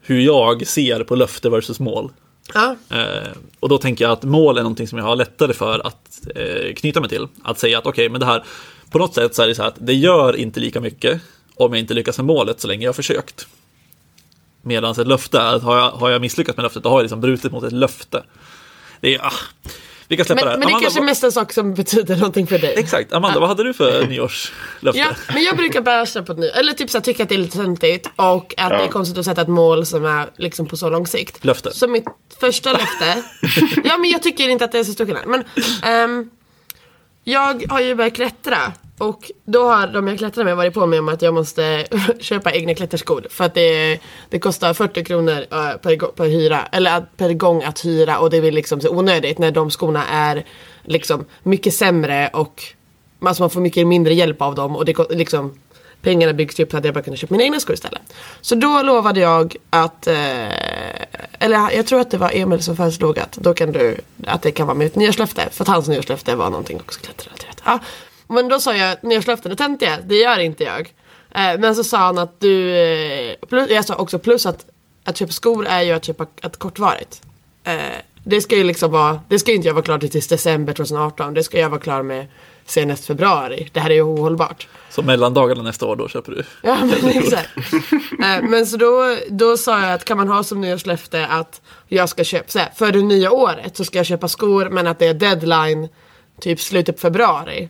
hur jag ser på löfte versus mål. Ja. Eh, och då tänker jag att mål är någonting som jag har lättare för att eh, knyta mig till. Att säga att okej, men det här, på något sätt så är det så här att det gör inte lika mycket om jag inte lyckas med målet så länge jag har försökt. Medan ett löfte är att har jag, har jag misslyckats med löftet, då har jag liksom brutit mot ett löfte. Det är, ah, vi kan släppa Men, det här. men det är Amanda, kanske vad- mest en sak som betyder någonting för dig. Exakt, Amanda, vad hade du för nyårslöfte? Ja, men jag brukar bärsa på ett ny, eller typ så här, tycka att det är lite töntigt och att det är Ja. konstigt att sätta ett mål som är liksom på så lång sikt. Löfte. Så mitt första löfte, [LAUGHS] ja men jag tycker inte att det är så stor skillnad. Men ehm, jag har ju börjat klättra och då har de jag klättrar med varit på mig om att jag måste [LAUGHS] köpa egna klätterskor. För att det, det kostar 40 kronor eh, per, per hyra, eller per gång att hyra och det är liksom så onödigt när de skorna är liksom mycket sämre och alltså man får mycket mindre hjälp av dem och det liksom pengarna byggs upp så att jag bara kunde köpa mina egna skor istället. Så då lovade jag att, eh, eller jag tror att det var Emil som föreslog att då kan du, att det kan vara mitt nyårslöfte. För att hans nyårslöfte var någonting också klätterrelaterat Ja. Men då sa jag nyårslöften är töntiga, det gör inte jag. Eh, men så sa han att du, eh, plus, jag sa också plus att, att köpa skor är ju att köpa att kortvarigt. Eh, det ska ju liksom vara, det ska ju inte jag vara klar till tills december 2018. Det ska jag vara klar med senast februari. Det här är ju ohållbart. Så mellandagarna nästa år, då köper du? Ja men exakt. Men så då, då sa jag att kan man ha som nyårslöfte att jag ska köpa, så här, för det nya året så ska jag köpa skor men att det är deadline typ slutet på februari.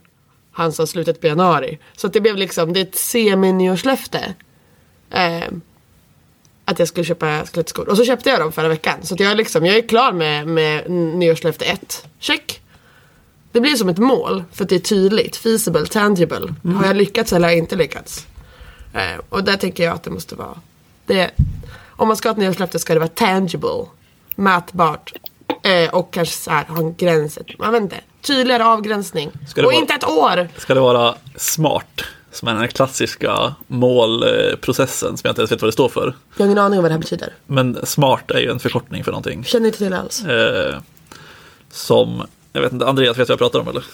Han sa slutet på januari. Så att det blev liksom, det är ett semi-nyårslöfte. Eh, att jag skulle köpa klätterskor. Och så köpte jag dem förra veckan. Så jag, är liksom, jag är klar med, med nyårslöfte ett. Check. Det blir som ett mål för att det är tydligt, feasible, tangible. Har jag lyckats eller har jag inte lyckats? Eh, och där tänker jag att det måste vara, det, om man ska ha ett nyårslöfte ska det vara tangible, mätbart eh, och kanske så här, ha en gräns, man vet inte, tydligare avgränsning. Och vara- inte ett år! Ska det vara smart, som är den här klassiska målprocessen som jag inte ens vet vad det står för. Jag har ingen aning om vad det här betyder. Men smart är ju en förkortning för någonting. Känner inte till alls. Eh, som, jag vet inte, Andreas vet vad jag pratar om eller?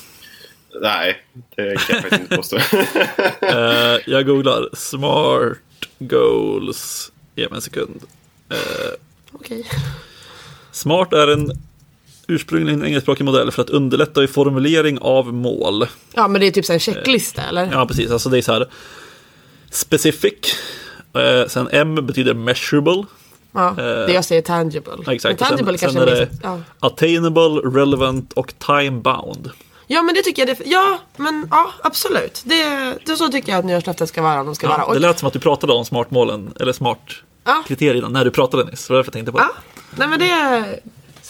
Nej, det kan jag faktiskt inte påstå. [LAUGHS] Eh, jag googlar smart goals. Ge mig en sekund. Okej. Smart är en ursprungligen engelskspråkig modell för att underlätta i formulering av mål. Ja men det är typ så en checklista eller? Ja, precis. Alltså det är så här specific. Eh, sen M betyder measurable. Ja, det jag säger tangible. Ja, exakt. Men tangible sen, kanske sen är det ja. attainable, relevant och time bound. ja men det tycker jag, det, ja men ja absolut. Det, det så tycker jag att nyårslöften ska vara. De ska vara. Ja, Och, det lät som att du pratade om smartmålen, eller smart Ja. kriterierna när du pratade nyss. Det var därför jag tänkte på det. ja, nej men det,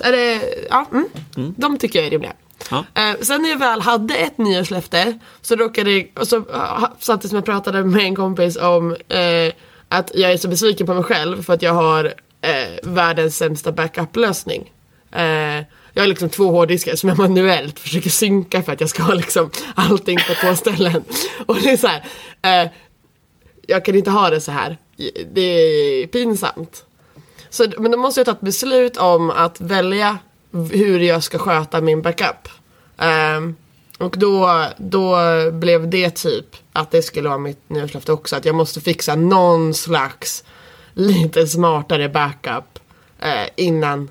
så är det, ja, mm, de tycker jag är rimliga. Ja. Eh, sen när jag väl hade ett nyårslöfte så råkade och så uh, satt jag pratade med en kompis om eh, att jag är så besviken på mig själv för att jag har eh, världens sämsta backup-lösning. Eh, jag har liksom två hårddiskar som jag manuellt försöker synka för att jag ska ha liksom allting på två [LAUGHS] ställen. Och det är så här, eh, jag kan inte ha det så här. Det är pinsamt. Så, men då måste jag ta ett beslut om att välja hur jag ska sköta min backup. Ehm, och då, då blev det typ att det skulle vara mitt nyårslöfte också. Att jag måste fixa någon slags [LAUGHS] lite smartare backup eh, innan.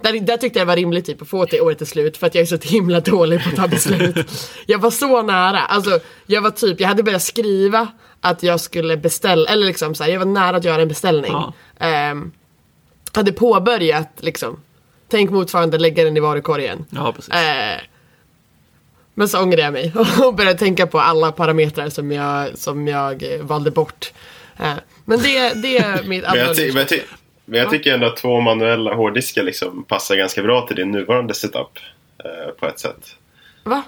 Där, där tyckte jag det var rimligt typ att få till året till slut för att jag är så himla dålig på att ta beslut. [LAUGHS] jag var så nära. Alltså, jag var typ, jag hade börjat skriva att jag skulle beställa, eller liksom så här, jag var nära att göra en beställning. Ja. Ehm, hade påbörjat liksom, tänk motsvarande lägga den i varukorgen. Ja, precis. Eh, men så ångrade jag mig [LAUGHS] och började tänka på alla parametrar som jag, som jag eh, valde bort. Eh, men det, det är [LAUGHS] mitt Men jag, andra men jag, ty- men jag tycker ändå att två manuella hårddiskar liksom passar ganska bra till din nuvarande setup. Eh, på ett sätt. Va?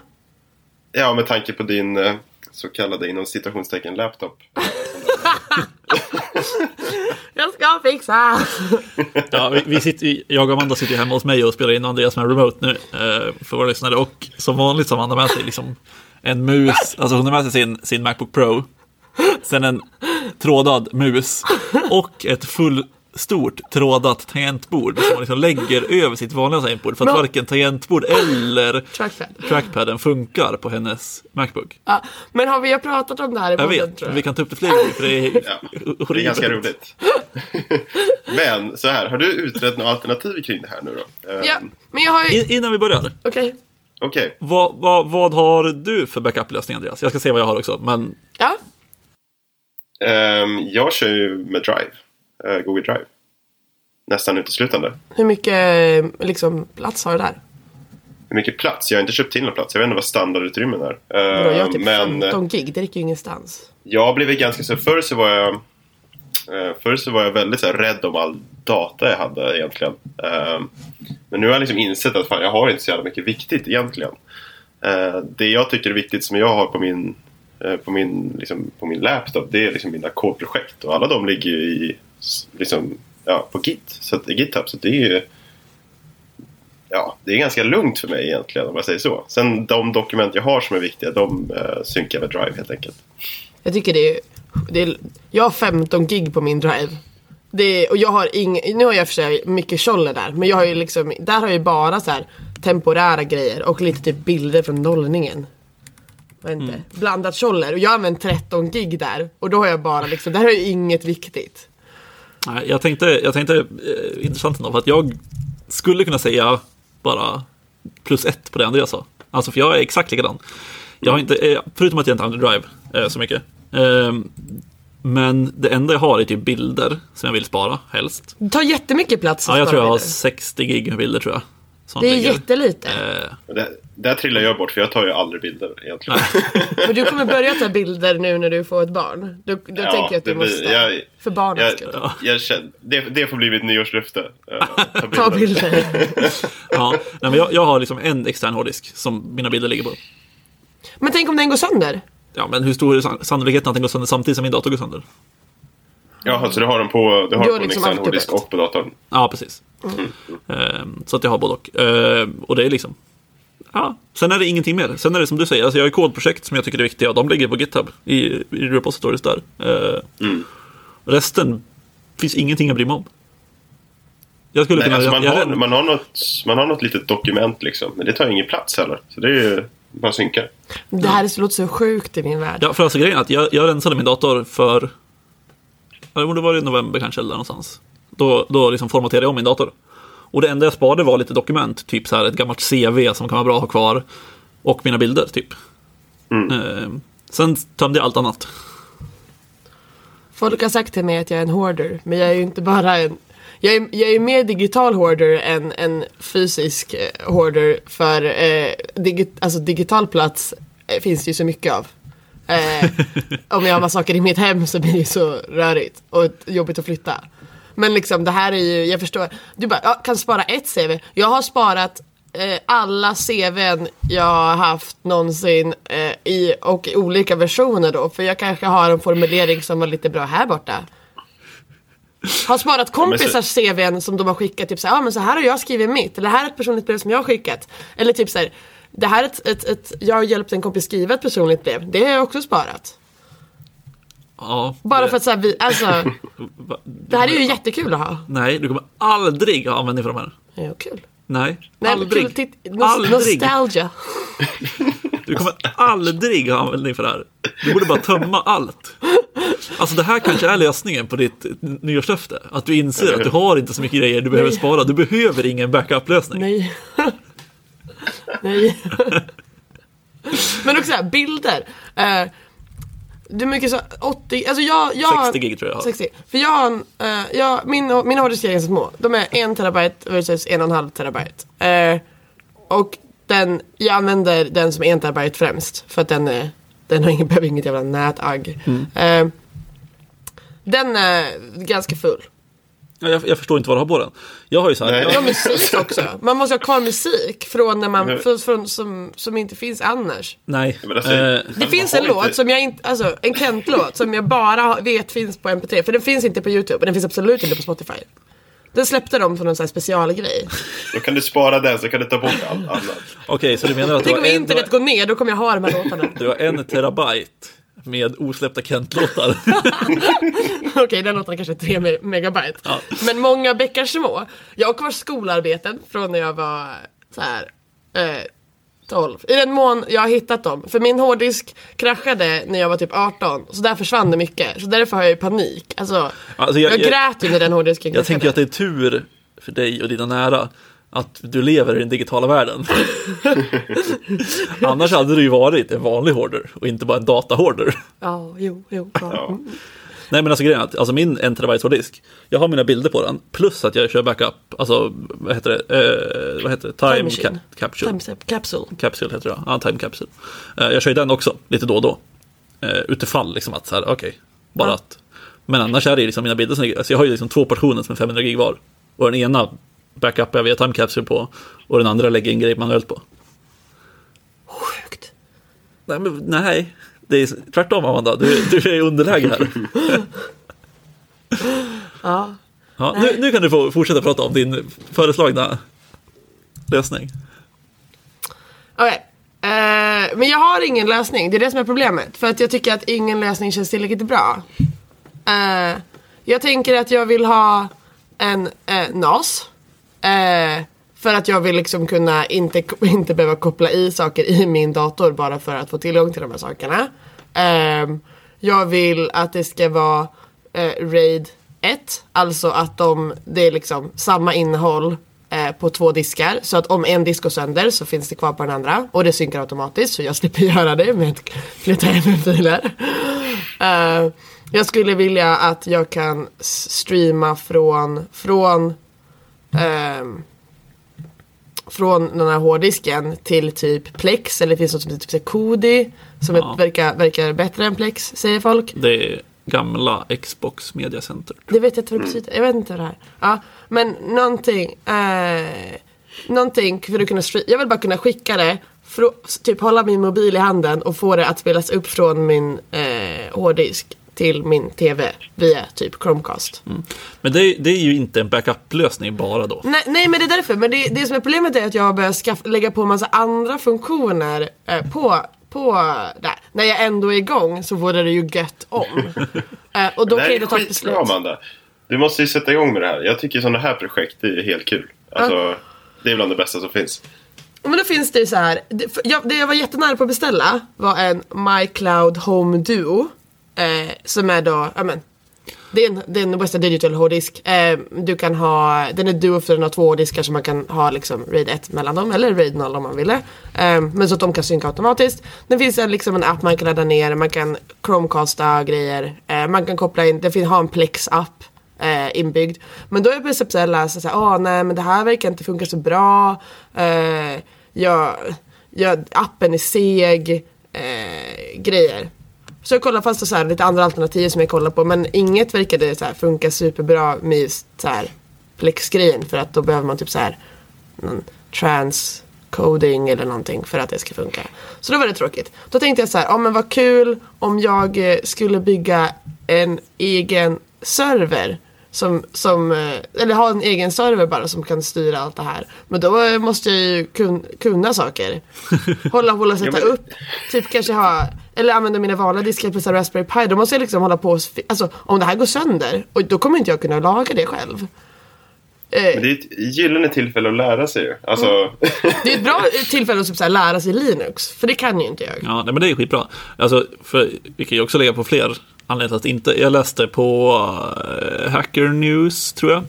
Ja, med tanke på din eh, så kallade inom citationstecken laptop. [LAUGHS] Jag ska fixa! [LAUGHS] Ja, vi, vi sitter, jag och Amanda sitter hemma hos mig och spelar in Andreas med remote nu eh, för våra lyssnare. Och som vanligt så har Amanda med sig liksom en mus, alltså hon har med sig sin, sin Macbook Pro, sen en trådad mus och ett full stort trådat tangentbord som hon liksom lägger över sitt vanliga tangentbord för att Men- varken tangentbord eller Trackpad. trackpaden funkar på hennes Macbook. Ja, men har vi har pratat om det här i Jag podden vet, tror men jag? vi kan ta upp det fler gånger för det är, [LAUGHS] Ja, det är ganska roligt. [LAUGHS] Men så här, har du utrett några alternativ kring det här nu då? Eh, Ja, men jag har ju... In- Innan vi börjar, Okej. Okej, vad, vad, vad har du för backup-lösning Andreas? Jag ska se vad jag har också, men Ja. Ehm, jag kör ju med Drive. Eh, Google Drive. Nästan uteslutande. Hur mycket eh, liksom, plats har du där? Hur mycket plats? Jag har inte köpt till någon plats. Jag vet inte vad standardutrymmen är. Bra, jag har Ehm, typ men eh, 15 gig, det räcker ju ingenstans. jag har blivit ganska så... Förr så var jag... eh, Förr så var jag väldigt så här, rädd om all data jag hade egentligen. Men nu har jag liksom insett att fan, jag har inte så jävla mycket viktigt egentligen. Eh, Det jag tycker är viktigt som jag har på min, eh, på min, liksom, på min laptop det är liksom mina kodprojekt. Och alla de ligger ju i, liksom, ja, på Git, så att, GitHub. Så det är ju ja, det är ganska lugnt för mig egentligen om jag säger så. Sen de dokument jag har som är viktiga de eh, synkar jag med Drive helt enkelt. Jag tycker det är, det är... Jag har 15 gig på min drive. Det är, och jag har ing, nu har jag för sig mycket tjoller där. Men jag har ju liksom, där har jag ju bara så här temporära grejer och lite typ bilder från nollningen. Inte, Mm. Blandat tjoller. Och jag har använt 13 gig där. Och då har jag bara liksom, där har jag inget viktigt. Jag tänkte, jag tänkte eh, intressant ändå, för att jag skulle kunna säga bara plus ett på det Andreas sa. Alltså för jag är exakt likadan. Jag har inte, eh, förutom att jag inte använder Drive eh, så mycket. Eh, men det enda jag har är typ bilder som jag vill spara helst. Det tar jättemycket plats att Ja, jag spara tror jag har bilder. 60 gig bilder tror jag. Det är ligger. jättelite. Eh, Där, där trillar jag bort för jag tar ju aldrig bilder egentligen. [LAUGHS] Men du kommer börja ta bilder nu när du får ett barn. Då, då Ja, tänker jag att du blir- måste. jag- för barnets Jag, skull. jag känner, det, det får bli mitt nyårslöfte. eh, Ta bilder. [LAUGHS] ja, nej, men jag, jag har liksom en extern hårddisk som mina bilder ligger på. Men tänk om den går sönder? Ja, men hur stor är san- sannolikheten att den går sönder samtidigt som min dator går sönder? Jaha, så du har den på, du har Du på en liksom extern hårddisk och på datorn? Ja, precis. Ehm, så att jag har både och. Ehm, och det är liksom... Ja, sen är det ingenting mer. Sen är det som du säger, alltså jag har kodprojekt som jag tycker är viktiga och de ligger på GitHub i, i repositories där. Ehm, Resten finns ingenting att bry mig om. Jag skulle Nej, kunna... alltså man, jag, har, jag, man, har något, man har något litet dokument liksom. Men det tar ingen plats heller. Så det är ju bara synkar. Det här låter så sjukt i min värld. ja, för alltså grejen är att jag, jag rensade min dator för... Ja, det borde vara i november kanske eller någonstans. Då, då liksom formaterade jag om min dator. Och det enda jag sparade var lite dokument, typ så här ett gammalt CV som kan vara bra att ha kvar. Och mina bilder, typ. Mm. Ehm, sen tömde jag allt annat. Folk har sagt till mig att jag är en hoarder, men jag är ju inte bara en jag är, jag är mer digital hoarder än en fysisk eh, hoarder för eh, digi, alltså digital plats eh, finns det ju så mycket av. Eh, om jag har massa saker i mitt hem så blir det så rörigt och jobbigt att flytta. Men liksom det här är ju, jag förstår. Du bara, jag kan spara ett CV. Jag har sparat eh, alla CVn jag har haft någonsin eh, i, och i olika versioner då. För jag kanske har en formulering som var lite bra här borta. Har sparat kompisars CVn som de har skickat, typ såhär, ah, men så här har jag skrivit mitt, eller här är ett personligt brev som jag har skickat. Eller typ såhär, det här är ett, ett, ett, jag har hjälpt en kompis skriva ett personligt brev, det har jag också sparat. Ja, Bara det- för att såhär, vi, alltså, [LAUGHS] det här är ju jättekul att ha. Nej, du kommer aldrig ha användning för de här. Ju kul. Nej, Nej, aldrig. Kul, titt, nos, aldrig. nostalgia. [LAUGHS] Du kommer aldrig ha användning för det här. Du borde bara tömma allt. Alltså det här kanske är lösningen på ditt nyårslöfte. Att du inser att du har inte så mycket grejer du behöver Nej. spara. Du behöver ingen backup-lösning. Nej. Nej. Men också så här, bilder. Eh, det är mycket så 80, alltså jag, jag har- 60 gig tror jag har. 60. För jag har en, eh, jag, min, mina hårddiskar är ganska små. De är en terabyte versus en och en halv terabyte. Eh, och den, jag använder den som är en terabyte främst. För att den, är, den har ingen, behöver inget jävla nätagg. Mm. Eh, den är ganska full. Ja, Jag, jag förstår inte vad du har på den. Jag har ju så här. Nej. Ja, musik [LAUGHS] också. Man måste ha kvar musik från när man, från, från, som, som inte finns annars. Nej. Alltså, eh, Det Man finns har en låt inte- som jag inte, alltså en Kent-låt som jag bara har- vet finns på MP3. För den finns inte på YouTube och den finns absolut inte på Spotify. Den släppte de som någon sån här specialgrej. Då kan du spara den så kan du ta bort allt annat. Okej, så du menar att du Tänk har, om en, internet har, går ner, då kommer jag ha de här låtarna. du har en terabyte med osläppta Kent-låtar. [LAUGHS] Okej, den låten kanske 3 me- megabyte. Ja. Men många bäckar små. Jag har kvar skolarbeten från när jag var så här, eh, 12. I den mån jag har hittat dem. För min hårddisk kraschade när jag var typ 18. Så där försvann det mycket. Så därför har jag ju panik. Alltså, Alltså, jag, jag- grät ju när den hårddisken Jag tänker att det är tur för dig och dina nära att du lever i den digitala världen. [LAUGHS] Annars hade du ju varit en vanlig hoarder och inte bara en datahoarder. Ja, jo, jo. Ja. Nej men alltså grejen är att alltså min 1 terabyte hårddisk, jag har mina bilder på den, plus att jag kör backup, alltså vad heter det, eh, vad heter det? Time, Time machine. cap- capsule. Time capsule. Capsule heter det, ja, time capsule. Eh, jag kör ju den också, lite då och då. Eh, utifall liksom att så här, okej, bara Ja. att. Men annars är det liksom mina bilder som ligger, alltså jag har ju liksom två portioner som är 500 gig var. Och den ena backupar jag via time capsule på, och den andra lägger en grej manuellt på. Sjukt. Nej, men, nej. det är tvärtom Amanda, du, du är i underläge här. [LAUGHS] Ja. Ja, nu, nu kan du få fortsätta prata om din föreslagna lösning. Okej. Eh, men jag har ingen lösning, det är det som är problemet. För att jag tycker att ingen lösning känns tillräckligt bra. Eh, jag tänker att jag vill ha en eh, NAS. Eh, för att jag vill liksom kunna inte, [LAUGHS] inte behöva koppla i saker i min dator bara för att få tillgång till de här sakerna. Eh, jag vill att det ska vara eh, RAID 1, alltså att de, det är liksom samma innehåll eh, på två diskar. Så att om en disk går sönder så finns det kvar på den andra. Och det synkar automatiskt så jag [LAUGHS] slipper göra det med att flytta hem filer. Uh, jag skulle vilja att jag kan streama från, från ehm, från den här hårddisken till typ Plex eller det finns något som heter typ Kodi som Ja. verkar, verkar bättre än Plex säger folk. Det är gamla Xbox Media Center. Det vet jag inte vad det betyder. Jag vet inte vad det här. Ja, men någonting. Eh, någonting för att kunna Jag vill bara kunna skicka det. Frå, typ hålla min mobil i handen och få det att spelas upp från min eh, hårddisk till min TV via typ Chromecast. Men det, är- det är ju inte en backup-lösning bara då. Nej, nej men det är därför. Men det, det som är problemet är att jag har börjat lägga på en massa andra funktioner eh, på, på där. När jag ändå är igång så vore det ju gött om. [LAUGHS] eh, och då det kan här jag är ta ett beslut. Amanda. Du måste ju sätta igång med det här. Jag tycker sådana här projekt det är helt kul. Alltså, det är bland det bästa som finns. Men då finns det ju så här. Det, jag, det jag var jättenära på att beställa var en My Cloud Home Duo. Eh, som är då, ja men. Det är en, det är en Western Digital hårddisk. Eh, du kan ha, den är duo för den har två hårddiskar så man kan ha liksom RAID 1 mellan dem eller RAID 0 om man ville. Eh, men så att de kan synka automatiskt. Det finns en, liksom en app man kan ladda ner, man kan chromecasta grejer. Eh, man kan koppla in, det finns, ha en Plex-app eh, inbyggd. Men då är jag plötsligt såhär läsa såhär, åh ah, nej men det här verkar inte funka så bra. Eh, jag, jag, appen är seg. Eh, grejer. Så jag kollade fast så här, lite andra alternativ som jag kollade på men inget verkade så här, funka superbra med just så här för att då behöver man typ så här någon transcoding eller någonting för att det ska funka. Så då var det tråkigt. Då tänkte jag så här, ja men vad kul om jag eh, skulle bygga en egen server som, som, eh, eller ha en egen server bara som kan styra allt det här. Men då måste jag ju kun, kunna saker. [LAUGHS] Hålla, hålla, sätta Ja, men- upp. Typ kanske ha, eller använda mina vanliga diskar på så här Raspberry Pi. Då måste jag liksom hålla på och, alltså om det här går sönder. Och då kommer inte jag kunna laga det själv. Eh, Men det är ett gyllene tillfälle att lära sig ju. Alltså, det är ett bra tillfälle att typ så här lära sig Linux. För det kan ju inte jag. Ja, nej, men det är skitbra. Alltså, för vi kan ju också lägga på fler anledningar att inte. Jag läste på uh, Hacker News, tror jag.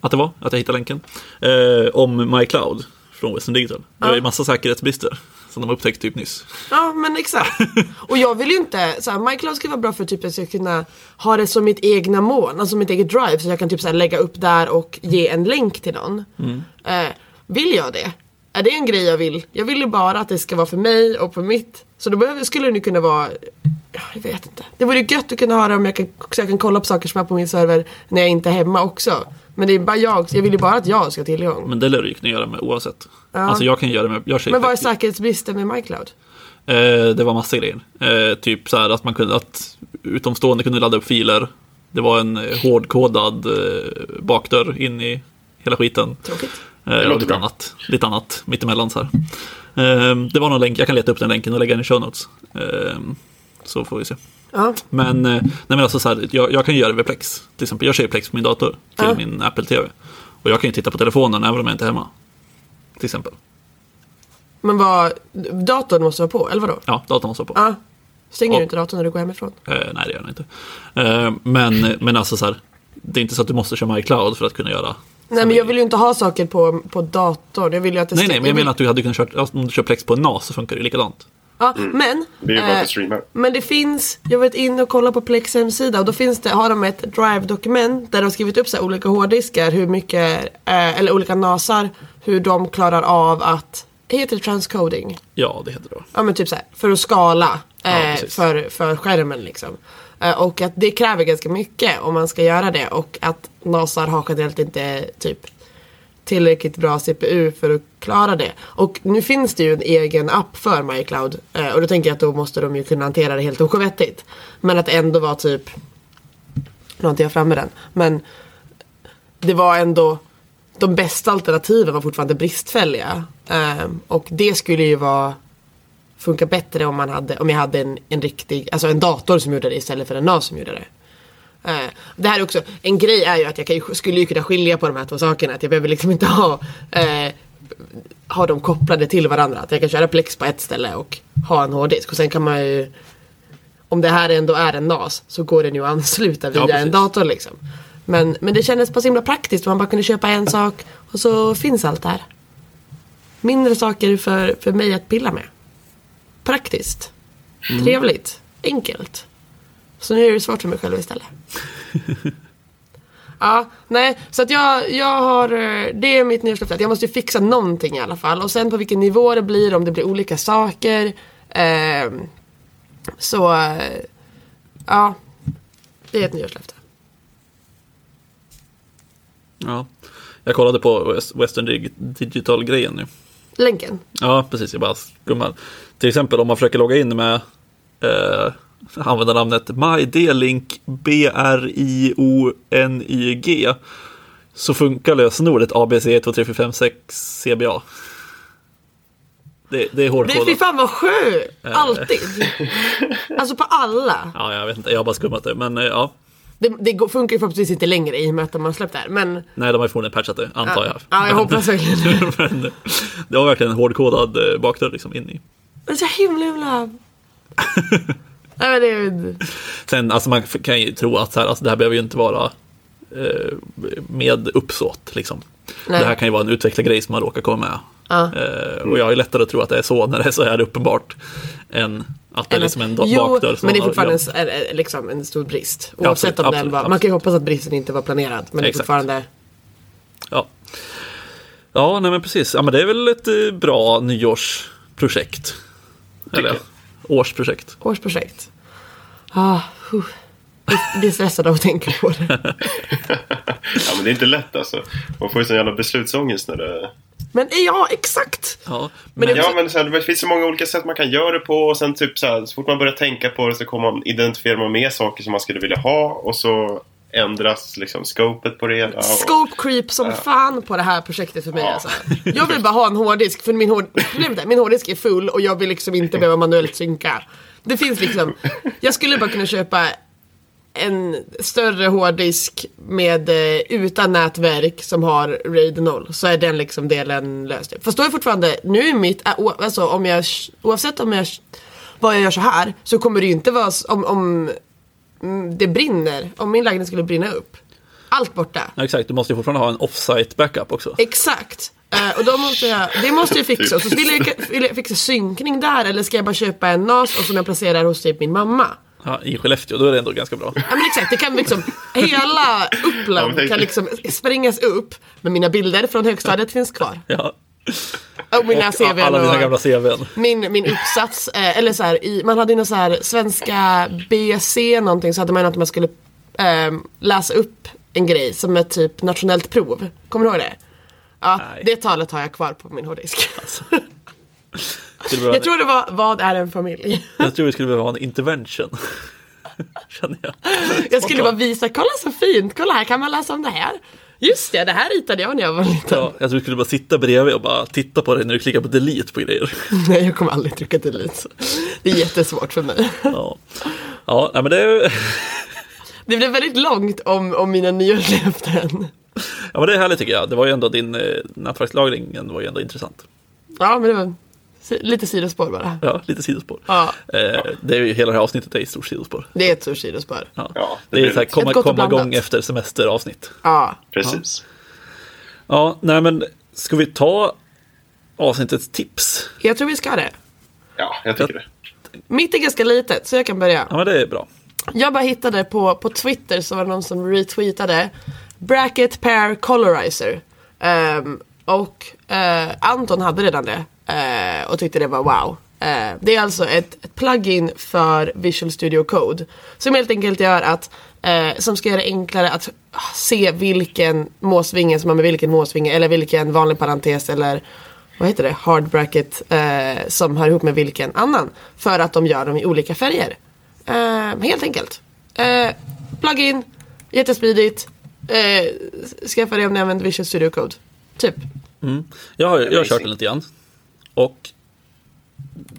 Att det var, att jag hittade länken. Eh, om MyCloud från Western Digital. Det var ju massa säkerhetsbrister som de upptäckte typ nyss. Ja men exakt. [LAUGHS] Och jag vill ju inte, så här, MyCloud ska vara bra för typ att jag ska kunna ha det som mitt egna moln, alltså mitt eget drive. Så jag kan typ så här, lägga upp där och ge en länk till någon. Eh, vill jag det? Är det en grej jag vill? Jag vill ju bara att det ska vara för mig och för mitt. Så då behöver, skulle det kunna vara ja, jag vet inte. Det vore ju gött att kunna ha det om jag kan, så jag kan kolla på saker som är på min server när jag inte är hemma också. Men det är bara jag, jag vill ju bara att jag ska ha tillgång. Men det lär du ju kunna göra med oavsett. Alltså jag kan göra det med, jag Men vad är säkerhetsbristen med MyCloud? Eh, det var massa grejer. Eh, typ så här att man kunde, att utomstående kunde ladda upp filer. Det var en eh, hårdkodad eh, bakdörr in i hela skiten. Tråkigt. Eh, och lite bra. annat, lite annat mittemellan så här. Eh, det var någon länk, jag kan leta upp den länken och lägga den i show notes. Eh, så får vi se. Ja. Men, eh, nej men alltså så här, jag, jag kan göra det med Plex. Till exempel, jag kör ju Plex på min dator till Ja. min Apple TV. Och jag kan ju titta på telefonen även om jag inte är hemma. Till exempel. Men vad, datorn måste vara på, eller vadå? Ja, datorn måste vara på. Ja. Stänger Och- du inte datorn när du går hemifrån? Eh, nej, det gör den inte. Eh, men, men alltså så här, det är inte så att du måste köra MyCloud för att kunna göra. Nej men jag vill ju inte ha saker på, på datorn. Jag vill ju att det Nej, ska- nej, men jag menar att du hade kunnat köra, om du kör Plex på en NAS så funkar det likadant. Ja, men. det är ju bara eh, för streamar. men det finns, jag var inne och kollade på Plex hemsida och då finns det, har de ett Drive-dokument där de har skrivit upp så här olika hårddiskar, hur mycket, eh, eller olika NASar, hur de klarar av att, heter det transcoding? Ja, det heter det. då. Ja men typ så här, för att skala Ja, eh, precis. för, för skärmen liksom. Eh, och att det kräver ganska mycket om man ska göra det och att NASAR har generellt inte typ tillräckligt bra CPU för att klara det. Och nu finns det ju en egen app för MyCloud eh, och då tänker jag att då måste de ju kunna hantera det helt oskvettigt. Men att ändå vara typ, nu har inte jag framme den, men det var ändå de bästa alternativen var fortfarande bristfälliga. Eh, och det skulle ju vara funka bättre om, man hade, om jag hade en, en riktig, alltså en dator som gjorde det istället för en NAS som gjorde det. Eh, det här är också, en grej är ju att jag kan, skulle ju kunna skilja på de här två sakerna. Att jag behöver liksom inte ha, eh, ha dem kopplade till varandra. Att jag kan köra Plex på ett ställe och ha en hårddisk. Och sen kan man ju, om det här ändå är en NAS så går den ju att ansluta via Ja, en dator liksom. Men, men det kändes på så himla praktiskt. Man bara kunde köpa en sak och så finns allt där. Mindre saker för, för mig att pilla med. Praktiskt. Trevligt. Enkelt. Så nu är det svårt för mig själv istället. [LAUGHS] ja, nej, så att jag, jag har, eh, det är mitt nyårslöfte. Jag måste ju fixa någonting i alla fall. Och sen på vilken nivå det blir, om det blir olika saker. ehm, så, eh, ja. Det är ett nyårslöfte. Ja. Jag kollade på West- Western Dig- Digital-grejen nu. Länken. Ja, precis. Jag bara skummar. Till exempel om man försöker logga in med eh, användarnamnet MyD-Link B-R-I-O-N-I-G så funkar lösenordet ABC12345 CBA. Det, det är Det är hårdkodat. fy fan vad sjö! Alltid. [LAUGHS] Alltså på alla. Ja, jag vet inte. Jag har bara skummat det. Men eh, ja, Det, det funkar ju förhoppningsvis inte längre i och med att de har släppt det här. Men nej, de har ju förmodligen patchat det, antar jag. Ja, jag hoppas verkligen [LAUGHS] men det var verkligen en hårdkodad eh, bakdörr liksom in i. det är så himla himla [LAUGHS] Nej, men det är, Sen, alltså man kan ju tro att så här, alltså det här behöver ju inte vara eh, med uppsåt. Liksom. Nej. Det här kan ju vara en utvecklad grej som man råkar komma med. Ja. Eh, och jag är lättare att tro att det är så när det är så här uppenbart. Än att det är liksom en jo, bakdörr. men det är fortfarande glömt. en, liksom en stor brist. Ja, Oavsett absolut, om den absolut, var, man kan ju hoppas att bristen inte var planerad. Men det är Exakt. fortfarande, Ja, ja nej men precis. Ja, men det är väl ett eh, bra nyårsprojekt. Eller jag. årsprojekt. årsprojekt. Ah, huh. Jag blir stressad av att tänka på det. [LAUGHS] Ja, men det är inte lätt alltså. Man får ju sån jävla beslutsångest när det... Men ja, exakt! Ja, Men men, det- Ja, men så här, det finns så många olika sätt man kan göra det på och sen typ så här, så fort man börjar tänka på det så kommer man identifiera man med saker som man skulle vilja ha och så ändras liksom scopet på det hela. och- Scope creep som fan på det här projektet för mig Ja. alltså. Jag vill bara ha en hårddisk för min, hård... Är, min hårddisk är full och jag vill liksom inte behöva manuellt synka. Det finns liksom, jag skulle bara kunna köpa en större hårddisk med eh, utan nätverk som har RAID 0 så är den liksom delen löst. Fast då är fortfarande, nu är mitt, äh, alltså om jag, oavsett om jag, vad jag gör så här så kommer det ju inte vara, om, om mm, det brinner, om min lägenhet skulle brinna upp. Allt borta. ja, exakt, du måste ju fortfarande ha en offsite backup också. Exakt. Eh, och då måste jag, det måste jag fixa. Så vill jag, vill jag fixa synkning där eller ska jag bara köpa en NAS och som jag placerar hos typ min mamma? Ja, I Skellefteå, då är det ändå ganska bra. Ja men exakt, det kan liksom, hela Ja, Uppland kan liksom sprängas upp. Men mina bilder från högstadiet finns kvar. Ja. Och mina Och CVn alla dina och gamla CVn. min, min uppsats, eh, eller så här, i, man hade ju någon så här svenska BC någonting så hade man att man skulle eh, läsa upp en grej som ett typ nationellt prov. Kommer du ihåg det? Ja, Nej. det talet har jag kvar på min hårddisk. Skulle [LAUGHS] Jag tror det var Vad är en familj? jag tror vi skulle behöva ha en intervention. [LAUGHS] Känner jag. Jag skulle bara visa, kolla så fint, kolla här kan man läsa om det här. Just det, det här ritade jag när jag var liten. Ja, jag tror vi skulle bara sitta bredvid och bara titta på det när du klickar på delete på grejer. [LAUGHS] Nej, jag kommer aldrig trycka delete. Det är jättesvårt för mig. Ja, ja men det är, [LAUGHS] Det blev väldigt långt om, om mina nyårslöften. ja, men det är härligt tycker jag. Det var ju ändå din eh, nätverkslagring var ju ändå intressant. Ja, men det var lite sidospår bara. Ja, lite sidospår. Ja, Eh, det är ju hela det här avsnittet är i stort sidospår. det är ett stort sidospår. Ja. Ja, det det är så här, komma, Ett komma igång efter semesteravsnitt. Ja, Precis. Ja, nej men ska vi ta avsnittets tips? jag tror vi ska det. Ja, jag tycker det. Mitt är ganska litet, så jag kan börja. Ja, men det är bra. Jag bara hittade på, på Twitter så var det någon som retweetade Bracket Pair Colorizer. Ehm, och eh, Anton hade redan det eh, och tyckte det var wow. Eh, det är alltså ett, ett plugin för Visual Studio Code. Som helt enkelt gör att, eh, som ska göra det enklare att ah, se vilken måsvinge som har med vilken måsvinge eller vilken vanlig parentes eller vad heter det, hard bracket eh, som hör ihop med vilken annan. För att de gör dem i olika färger. Eh, helt enkelt. Eh, plugin, jättesmidigt. Eh, skaffa det om ni använder Visual Studio Code. Typ. Jag har, jag har kört det lite grann. Och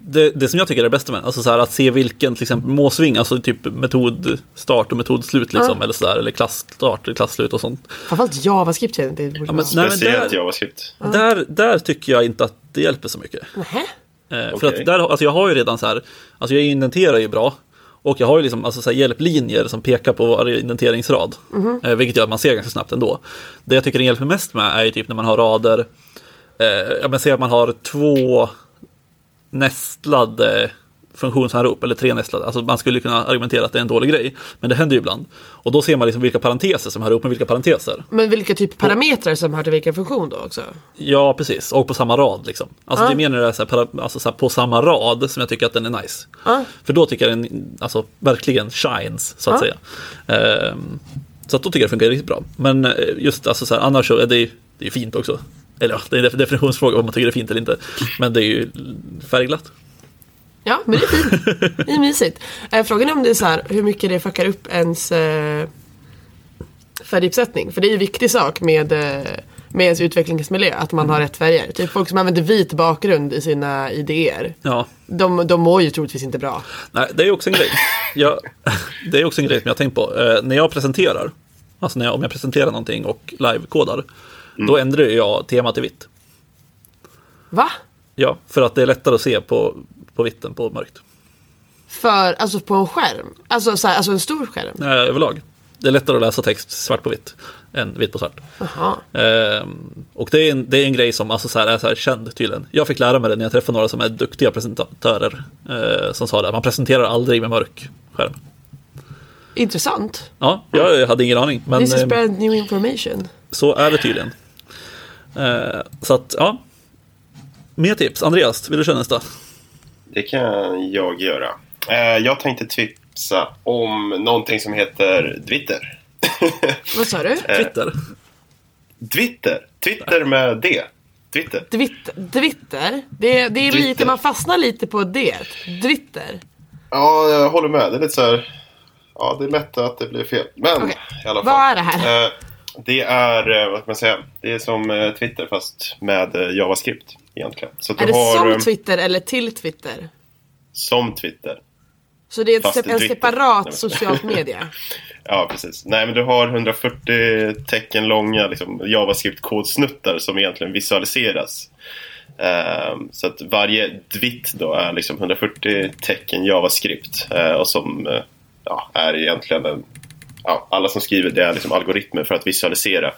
det, det som jag tycker är det bästa med alltså så här att se vilken till exempel måsving, alltså typ metodstart och metodslut liksom, Ja. eller sådär, eller klassstart och klasslut och sånt. Framförallt JavaScript. Det borde men- vara. Nej, men Speciellt där- JavaScript. Där, där tycker jag inte att det hjälper så mycket. Nähä? Eh, För Okej. att där, alltså jag har ju redan så här, alltså jag indenterar ju bra. Och jag har ju liksom alltså så här hjälplinjer som pekar på varje indenteringsrad. Eh, vilket gör att man ser ganska snabbt ändå. Det jag tycker den hjälper mest med är ju typ när man har rader, eh, men säg att man har två nästlade funktionsanrop, eller tre nästlade. Alltså man skulle kunna argumentera att det är en dålig grej. Men det händer ju ibland. Och då ser man liksom vilka parenteser som hör ihop med vilka parenteser. Men vilka typ parametrar som hör till vilken funktion då också? Ja, precis. Och på samma rad liksom. Alltså Ja. det det är så här, para- alltså så här, på samma rad som jag tycker att den är nice. Ja. För då tycker jag den alltså, verkligen shines, så att Ja. säga. Ehm, så att då tycker jag det funkar riktigt bra. Men eh, just alltså så här, annars så är det, det är fint också. Eller ja, det är en definitionsfråga om man tycker det är fint eller inte. Men det är ju färgglatt. Ja, men det är fint. Det är mysigt. Eh, frågan är om det är så här, hur mycket det fuckar upp ens eh, färguppsättning. För det är ju en viktig sak med, eh, med ens utvecklingsmiljö, att man har rätt färger. Typ folk som använder vit bakgrund i sina idéer. Ja, De, de mår ju troligtvis inte bra. Nej, det är också en grej. Jag, [LAUGHS] det är också en grej som jag har tänkt på. Eh, när jag presenterar, alltså när jag, om jag presenterar någonting och live-kodar, då ändrar jag temat till vitt. Va? Ja, för att det är lättare att se på, på vitten på mörkt. För, alltså på en skärm? Alltså, så här, alltså en stor skärm? Nej, överlag. Det är lättare att läsa text svart på vitt än vitt på svart. Ehm, och det är, en, det är en grej som alltså så här, är så här känd tydligen. Jag fick lära mig det när jag träffade några som är duktiga presentatörer. eh, som sa det, man presenterar aldrig med mörk skärm. Intressant. Ja, jag hade ingen aning. Men This is ehm, brand new information. så är det tydligen. Eh, så att, ja. Mer tips. Andreas, vill du köra nästa? Det kan jag göra. Eh, jag tänkte tipsa om någonting som heter Twitter. [LAUGHS] Vad sa du? Twitter. Twitter. Twitter med D. Twitter. Twitter? Twitter? Det, det är lite, Twitter. man fastnar lite på det. Twitter. Ja, jag håller med. Det är lite så här... Ja, det är lätt att det blir fel. Men Okej. i alla fall. Vad är det här? Eh, det är, eh, vad ska man säga, det är som eh, Twitter fast med eh, JavaScript egentligen. Så Är det har som Twitter eller till Twitter? som Twitter. Så det är Fast en Twitter. separat socialt media? [LAUGHS] Ja, precis. Nej, men du har 140 tecken långa liksom, JavaScript-kodsnuttar som egentligen visualiseras. Ehm, så att varje dwitt då är liksom 140 tecken JavaScript eh, och som eh, ja, är egentligen en, ja, alla som skriver det är liksom algoritmer för att visualisera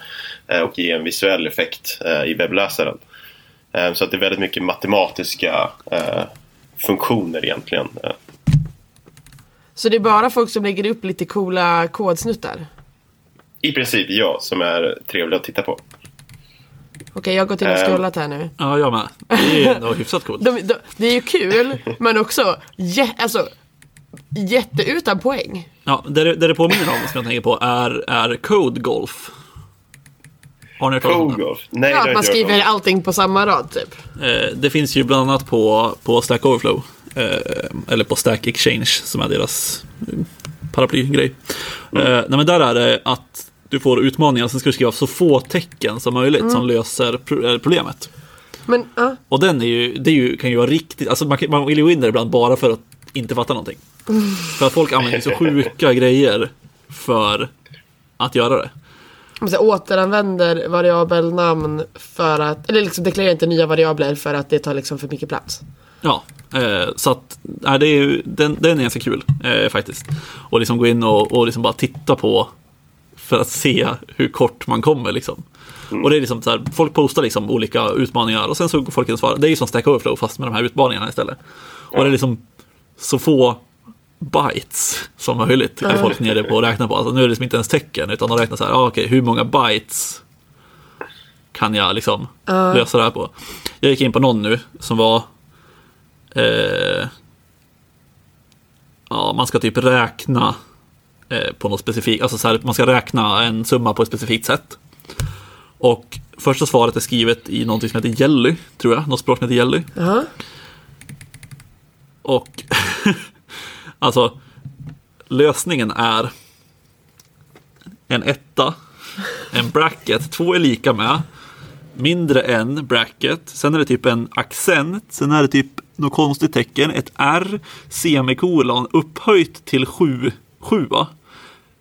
eh, och ge en visuell effekt eh, i webbläsaren. Ehm, så att det är väldigt mycket matematiska eh, funktioner egentligen. Eh, Så det är bara folk som lägger upp lite coola kodsnuttar? I princip ja, som är trevliga att titta på. Okej, jag har gått in och scrollat här nu. Ja, jag med. Det är ändå hyfsat coolt. [LAUGHS] De, de, det är ju kul, men också jä, alltså, jätteutan poäng. Ja, det, det det påminner om, som jag tänker på, är, är Code Golf. Har ni hört talas om det? Kogolf? Nej, Ja, det har att jag man inte hört skriver om. allting på samma rad typ. Eh, det finns ju bland annat på, på Stack Overflow. Eh, eller på Stack Exchange som är deras eh, paraplygrej. Eh, nej, men där är det att du får utmaningar, sen ska du skriva så få tecken som möjligt som löser pro- eh, problemet. Men ja, Och den är ju, det är ju, kan ju vara riktigt, alltså man, kan- man vill ju gå in där ibland bara för att inte fatta någonting. För att folk använder så sjuka grejer för att göra det. man så återanvänder variabelnamn för att, eller liksom deklarerar inte nya variabler för att det tar liksom för mycket plats. Ja, eh, så att nej, det är ju, den, den är ganska kul eh, faktiskt. Och liksom gå in och, och liksom bara titta på för att se hur kort man kommer liksom. Och det är liksom så här, folk postar liksom olika utmaningar och sen så går folk in och svarar. Det är ju som Stack Overflow fast med de här utmaningarna istället. Och det är liksom så få bytes som möjligt är folk nere på att räkna på. Alltså, nu är det liksom inte ens tecken utan de räknar så här, ah, okej, hur många bytes kan jag liksom lösa det här på? Jag gick in på någon nu som var eh, ja, man ska typ räkna eh, på något specifikt, alltså så här, man ska räkna en summa på ett specifikt sätt. Och första svaret är skrivet i någonting som heter Jelly, tror jag, något språk som heter Jelly. Jaha. Och [LAUGHS] alltså, lösningen är en etta, en bracket, två är lika med, mindre än bracket, sen är det typ en accent, sen är det typ något konstigt tecken, ett R, semikolon, upphöjt till sju, sjua.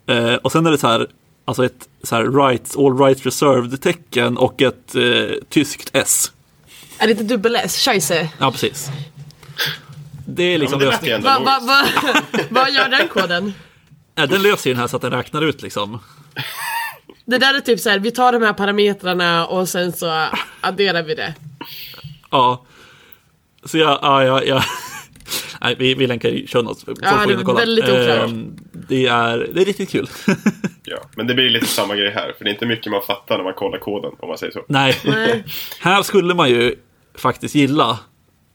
Eh, och sen är det så här, alltså ett så här rights, all rights reserved tecken och ett eh, tyskt S. Är det inte dubbel-S? Scheisse. Ja, precis. Det är Ja, liksom men det lösningen. Vad va, va, vad gör den koden? Ja, den löser ju den här så att den räknar ut liksom. Det där är typ så här, vi tar de här parametrarna och sen så adderar vi det. Ja. Så jag, ja, ja, ja. Nej, vi, vi länkar i show notes. Ja, det in och kolla. är väldigt oklart. Ehm, det, är, det är riktigt kul. [LAUGHS] Ja, men det blir lite samma grej här. För det är inte mycket man fattar när man kollar koden, om man säger så. Nej. Nej. här skulle man ju faktiskt gilla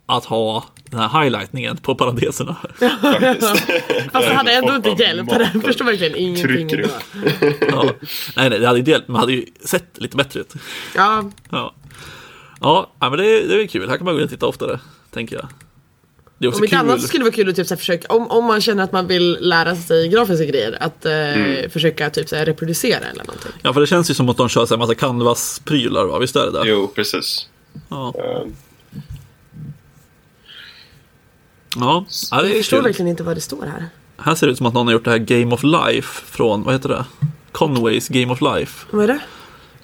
att ha den här highlightningen på parenteserna. Fast det hade ändå inte hjälpt. Jag förstår verkligen ingenting. Ja. Nej, nej, det hade inte hjälpt, men hade ju sett lite bättre ut. Ja, Ja, ja men det, är- det är kul. Här kan man gå in och titta oftare, tänker jag. Det är också om inte annat så skulle det vara kul att typ så här försöka, om, om man känner att man vill lära sig grafiska grejer, att eh, försöka typ så här reproducera eller någonting. Ja, för det känns ju som att de kör här massa canvas-prylar, va? Visst är det det? Jo, precis. Ja. Eh, Ja, ja det Jag är förstår kul. verkligen inte vad det står här. Här ser det ut som att någon har gjort det här Game of Life från, vad heter det? Conways Game of Life. Vad är det?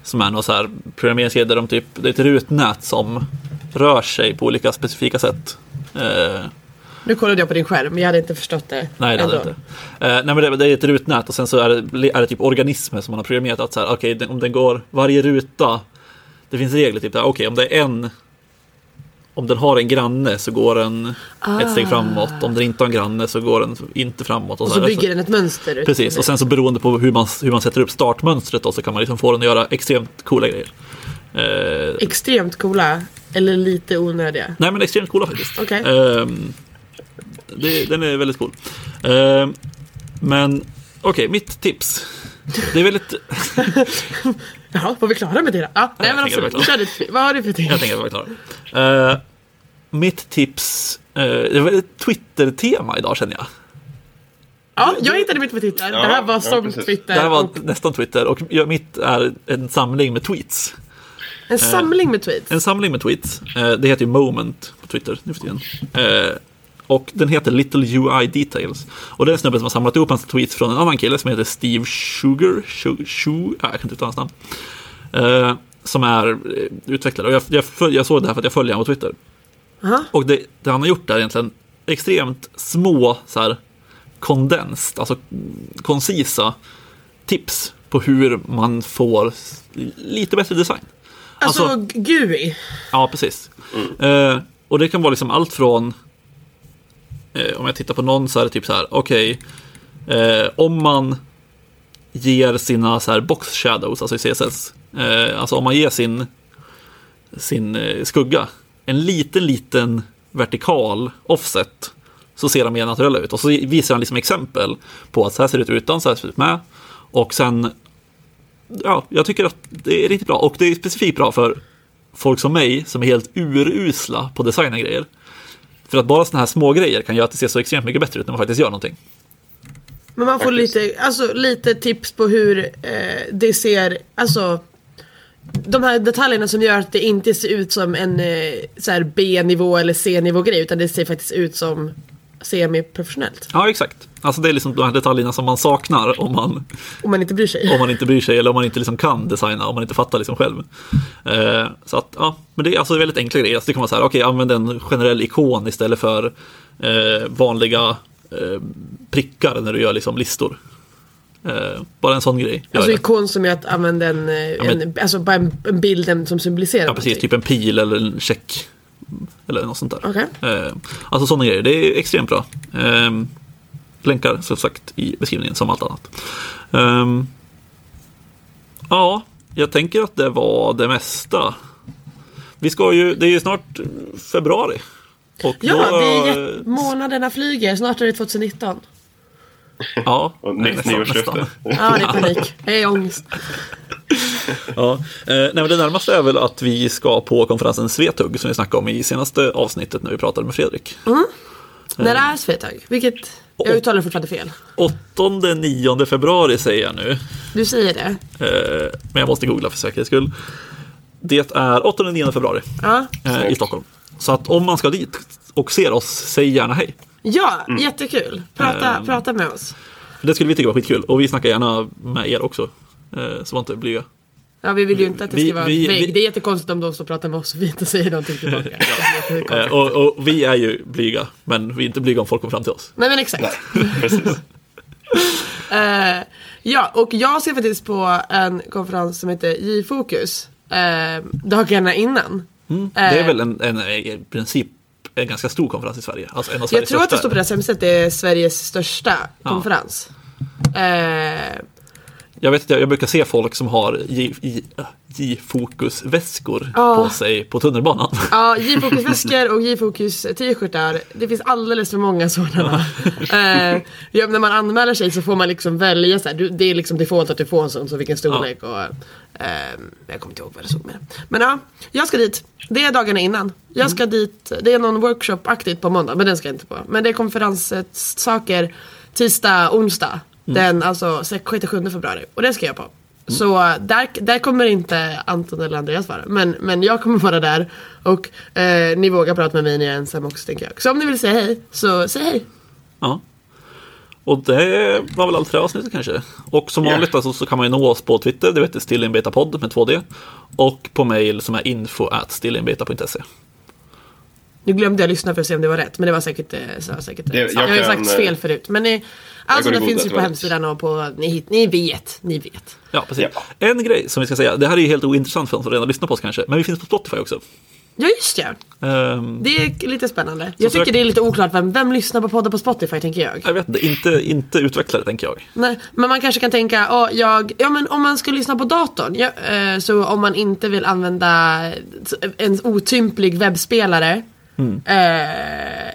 Som är någon så här programmeringsgrej där de typ, det är ett rutnät som rör sig på olika specifika sätt. Eh, Nu kollade jag på din skärm, men jag hade inte förstått det. Nej, det hade jag inte. Eh, nej, men det, det är ett rutnät och sen så är det, är det typ organismer som man har programmerat att så här, okej, den- om den går varje ruta, det finns regler typ där, okej, om det är en om den har en granne så går den ett steg framåt. Om den inte har en granne så går den inte framåt. Ah. Och så så bygger den ett mönster. Precis, och sen så beroende på hur man, hur man sätter upp startmönstret då, så kan man liksom få den att göra extremt coola grejer. Eh, Extremt coola, eller lite onödiga. nej men extremt coola faktiskt. Okej. Ehm, det, den är väldigt cool. Ehm, men okej, mitt tips. Det är väldigt... [LAUGHS] Jaha, var vi klara med det? Ja, nej jag men absolut. Kör ditt, vad har du för tips? Jag tänker att vi är klara. Eh, mitt tips. eh, det var ett Twitter-tema idag känner jag. Ja, jag hittade mitt på Twitter. Ja, det här var ja, som precis. Twitter. Det här var och nästan Twitter och mitt är en samling med tweets. en samling med tweets. En samling med tweets. Eh, det heter ju Moment på Twitter nu för tiden. Eh, och den heter Little UI Details. Och det är en snubbe som har samlat ihop hans tweets från en annan kille som heter Steve Sugar. Sugar, Sugar jag kan inte uttala hans namn. Eh, som är eh, utvecklare. Och jag, jag, jag såg det här för att jag följer honom på Twitter. Aha. Och det, det han har gjort är egentligen extremt små, så här, kondenst, alltså koncisa tips på hur man får lite bättre design. Alltså, GUI. Ja, precis. Eh, och det kan vara liksom allt från, eh, om jag tittar på någon så är det typ så här, okej, eh, om man ger sina så här box shadows, alltså i CSS, alltså om man ger sin, sin skugga en liten, liten vertikal offset så ser de mer naturella ut. Och så visar han liksom exempel på att så här ser det ut utan, så här ser det ut med. Och sen, ja, jag tycker att det är riktigt bra. Och det är specifikt bra för folk som mig som är helt urusla på designa grejer. För att bara sådana här små grejer kan göra att det ser så extremt mycket bättre ut när man faktiskt gör någonting. Men man får Faktiskt. lite, alltså, lite tips på hur eh, det ser, alltså de här detaljerna som gör att det inte ser ut som en eh, så B-nivå eller C-nivå grej utan det ser faktiskt ut som semi-professionellt. Ja, exakt. Alltså det är liksom de här detaljerna som man saknar om man, Om man inte bryr sig. om man inte bryr sig eller om man inte liksom kan designa, om man inte fattar liksom själv. Eh, så att, ja, men det är alltså väldigt enkla grejer. Alltså det kan vara så här, okej, använd en generell ikon istället för eh, vanliga eh, prickar när du gör liksom listor. Eh, bara en sån grej. Alltså ikon som är att använda en, men- en alltså bara en, en bild som symboliserar Ja, precis. Typ en pil eller en check. Eller något sånt där. Okej. Eh, alltså sådana grejer. Det är extremt bra. Eh, länkar som sagt i beskrivningen som allt annat. Eh, ja, jag tänker att det var det mesta. Vi ska ju, det är ju snart februari. Och Ja, då, det är månaderna flyger. Snart är det 2019. Ja, [LAUGHS] Och nytt nyårslöfte. [LAUGHS] Ja, det är panik. Hej ångest. Ja. Eh, nej, men det närmaste är väl att vi ska på konferensen Svetug som vi snackade om i senaste avsnittet när vi pratade med Fredrik. När är Svetag? Vilket, jag uttalar fortfarande fel. 8-9 februari säger jag nu. Du säger det? Eh, men jag måste googla för säkerhets skull. Det är 8-9 februari Ja. eh, i Stockholm. Så att om man ska dit och ser oss, säg gärna hej. Ja, jättekul. Prata, Ehm. prata med oss. Det skulle vi tycka var skitkul. Och vi snackar gärna med er också. Eh, så var inte blyga. Ja, vi vill ju inte att det Vi- ska vara vi- vägg. vi- Det är jättekonstigt om de står och pratar med oss och vi inte säger någonting tillbaka. [LAUGHS] Jättekonstigt. Eh, och, och vi är ju blyga, men vi är inte blyga om folk kommer fram till oss. Nej men exakt. [LAUGHS] Precis. [LAUGHS] Eh, ja, och jag ska faktiskt på en konferens som heter J-fokus. eh, dagarna innan. Mm. Det är Eh, väl en, en, i princip en ganska stor konferens i Sverige. Alltså en av Jag tror att det står på deras hemsida att det är Sveriges största Ja. konferens. Eh, Jag vet att jag, jag brukar se folk som har äh, J-fokus-väskor Ja. på sig på tunnelbanan. [LAUGHS] Ja, J-fokus-väskor och J-fokus-t-shirtar. Det finns alldeles för många sådana. eh, ja, när man anmäler sig så får man liksom välja så här, Det är liksom default att du får en sån, så vilken storlek och... Eh, jag kommer inte ihåg vad det stod med. Men ja, jag ska dit. Det är dagarna innan. Jag ska dit, det är någon workshop-aktigt på måndag, men den ska jag inte på. Men det är konferenssaker tisdag, onsdag. Den alltså 6-7 februari. Och det ska jag på. Så där, där kommer inte Anton eller Andreas vara. Men, men jag kommer vara där. Och eh, ni vågar prata med mig när jag är ensam också tänker jag. Så om ni vill säga hej, så säg hej. Ja. Och det var väl allt för det avsnittet kanske. Och som vanligt alltså, så kan man ju nå oss på Twitter, det heter stillinbetapodd med 2D. Och på mail som är info at stillinbeta.se. Nu glömde jag lyssna för att se om det var rätt, men det var säkert, eh, så var säkert Det- rätt. jag Jag, har ju sagt fel förut. Men ni, allt går i det finns ju på hemsidan och på, ni, hit- ni vet, ni vet. Ja, precis. Ja. En grej som vi ska säga, det här är ju helt ointressant för de som redan lyssnar på oss kanske, men vi finns på Spotify också. Ja just det, Ehm, det är lite spännande. Jag tycker det är lite oklart vem, vem lyssnar på poddar på Spotify tänker jag. jag vet inte, inte, inte utvecklare tänker jag. Nej, men man kanske kan tänka, ja, jag, ja men om man ska lyssna på datorn, ja, eh, så om man inte vill använda en otymplig webbspelare Mm. eh,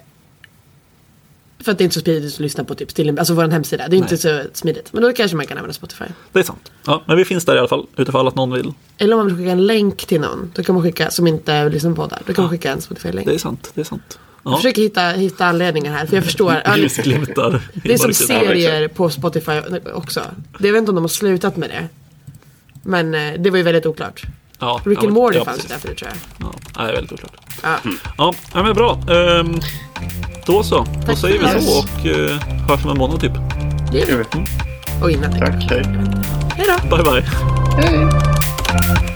för att det är inte så smidigt att lyssna på typ still, alltså vår hemsida. Det är inte så smidigt. Men då kanske man kan använda Spotify. Det är sant. Ja, men vi finns där i alla fall, utifall att någon vill. Eller om man vill skicka en länk till någon. Då kan man skicka, som inte vill lyssna på poddar. Då kan man skicka en Spotify-länk. Det är sant, det är sant. Jag Ja. försöker hitta, hitta anledningar här. För jag förstår. [LAUGHS] ja, Ljusglimtar. [LAUGHS] Det är som serier på Spotify också. Det jag vet inte om de har slutat med det. Men eh, det var ju väldigt oklart. Ja, Rick and Morty ja, fanns precis. där förut tror jag. Ja, det är väldigt oklart. Ja. Ja, ja, men bra. Ehm, då så. Då Tack säger vi så oss. och uh, hörs om en månad typ. Det är det. Och innan. Tack, hej. Hej då. Bye bye. Hej.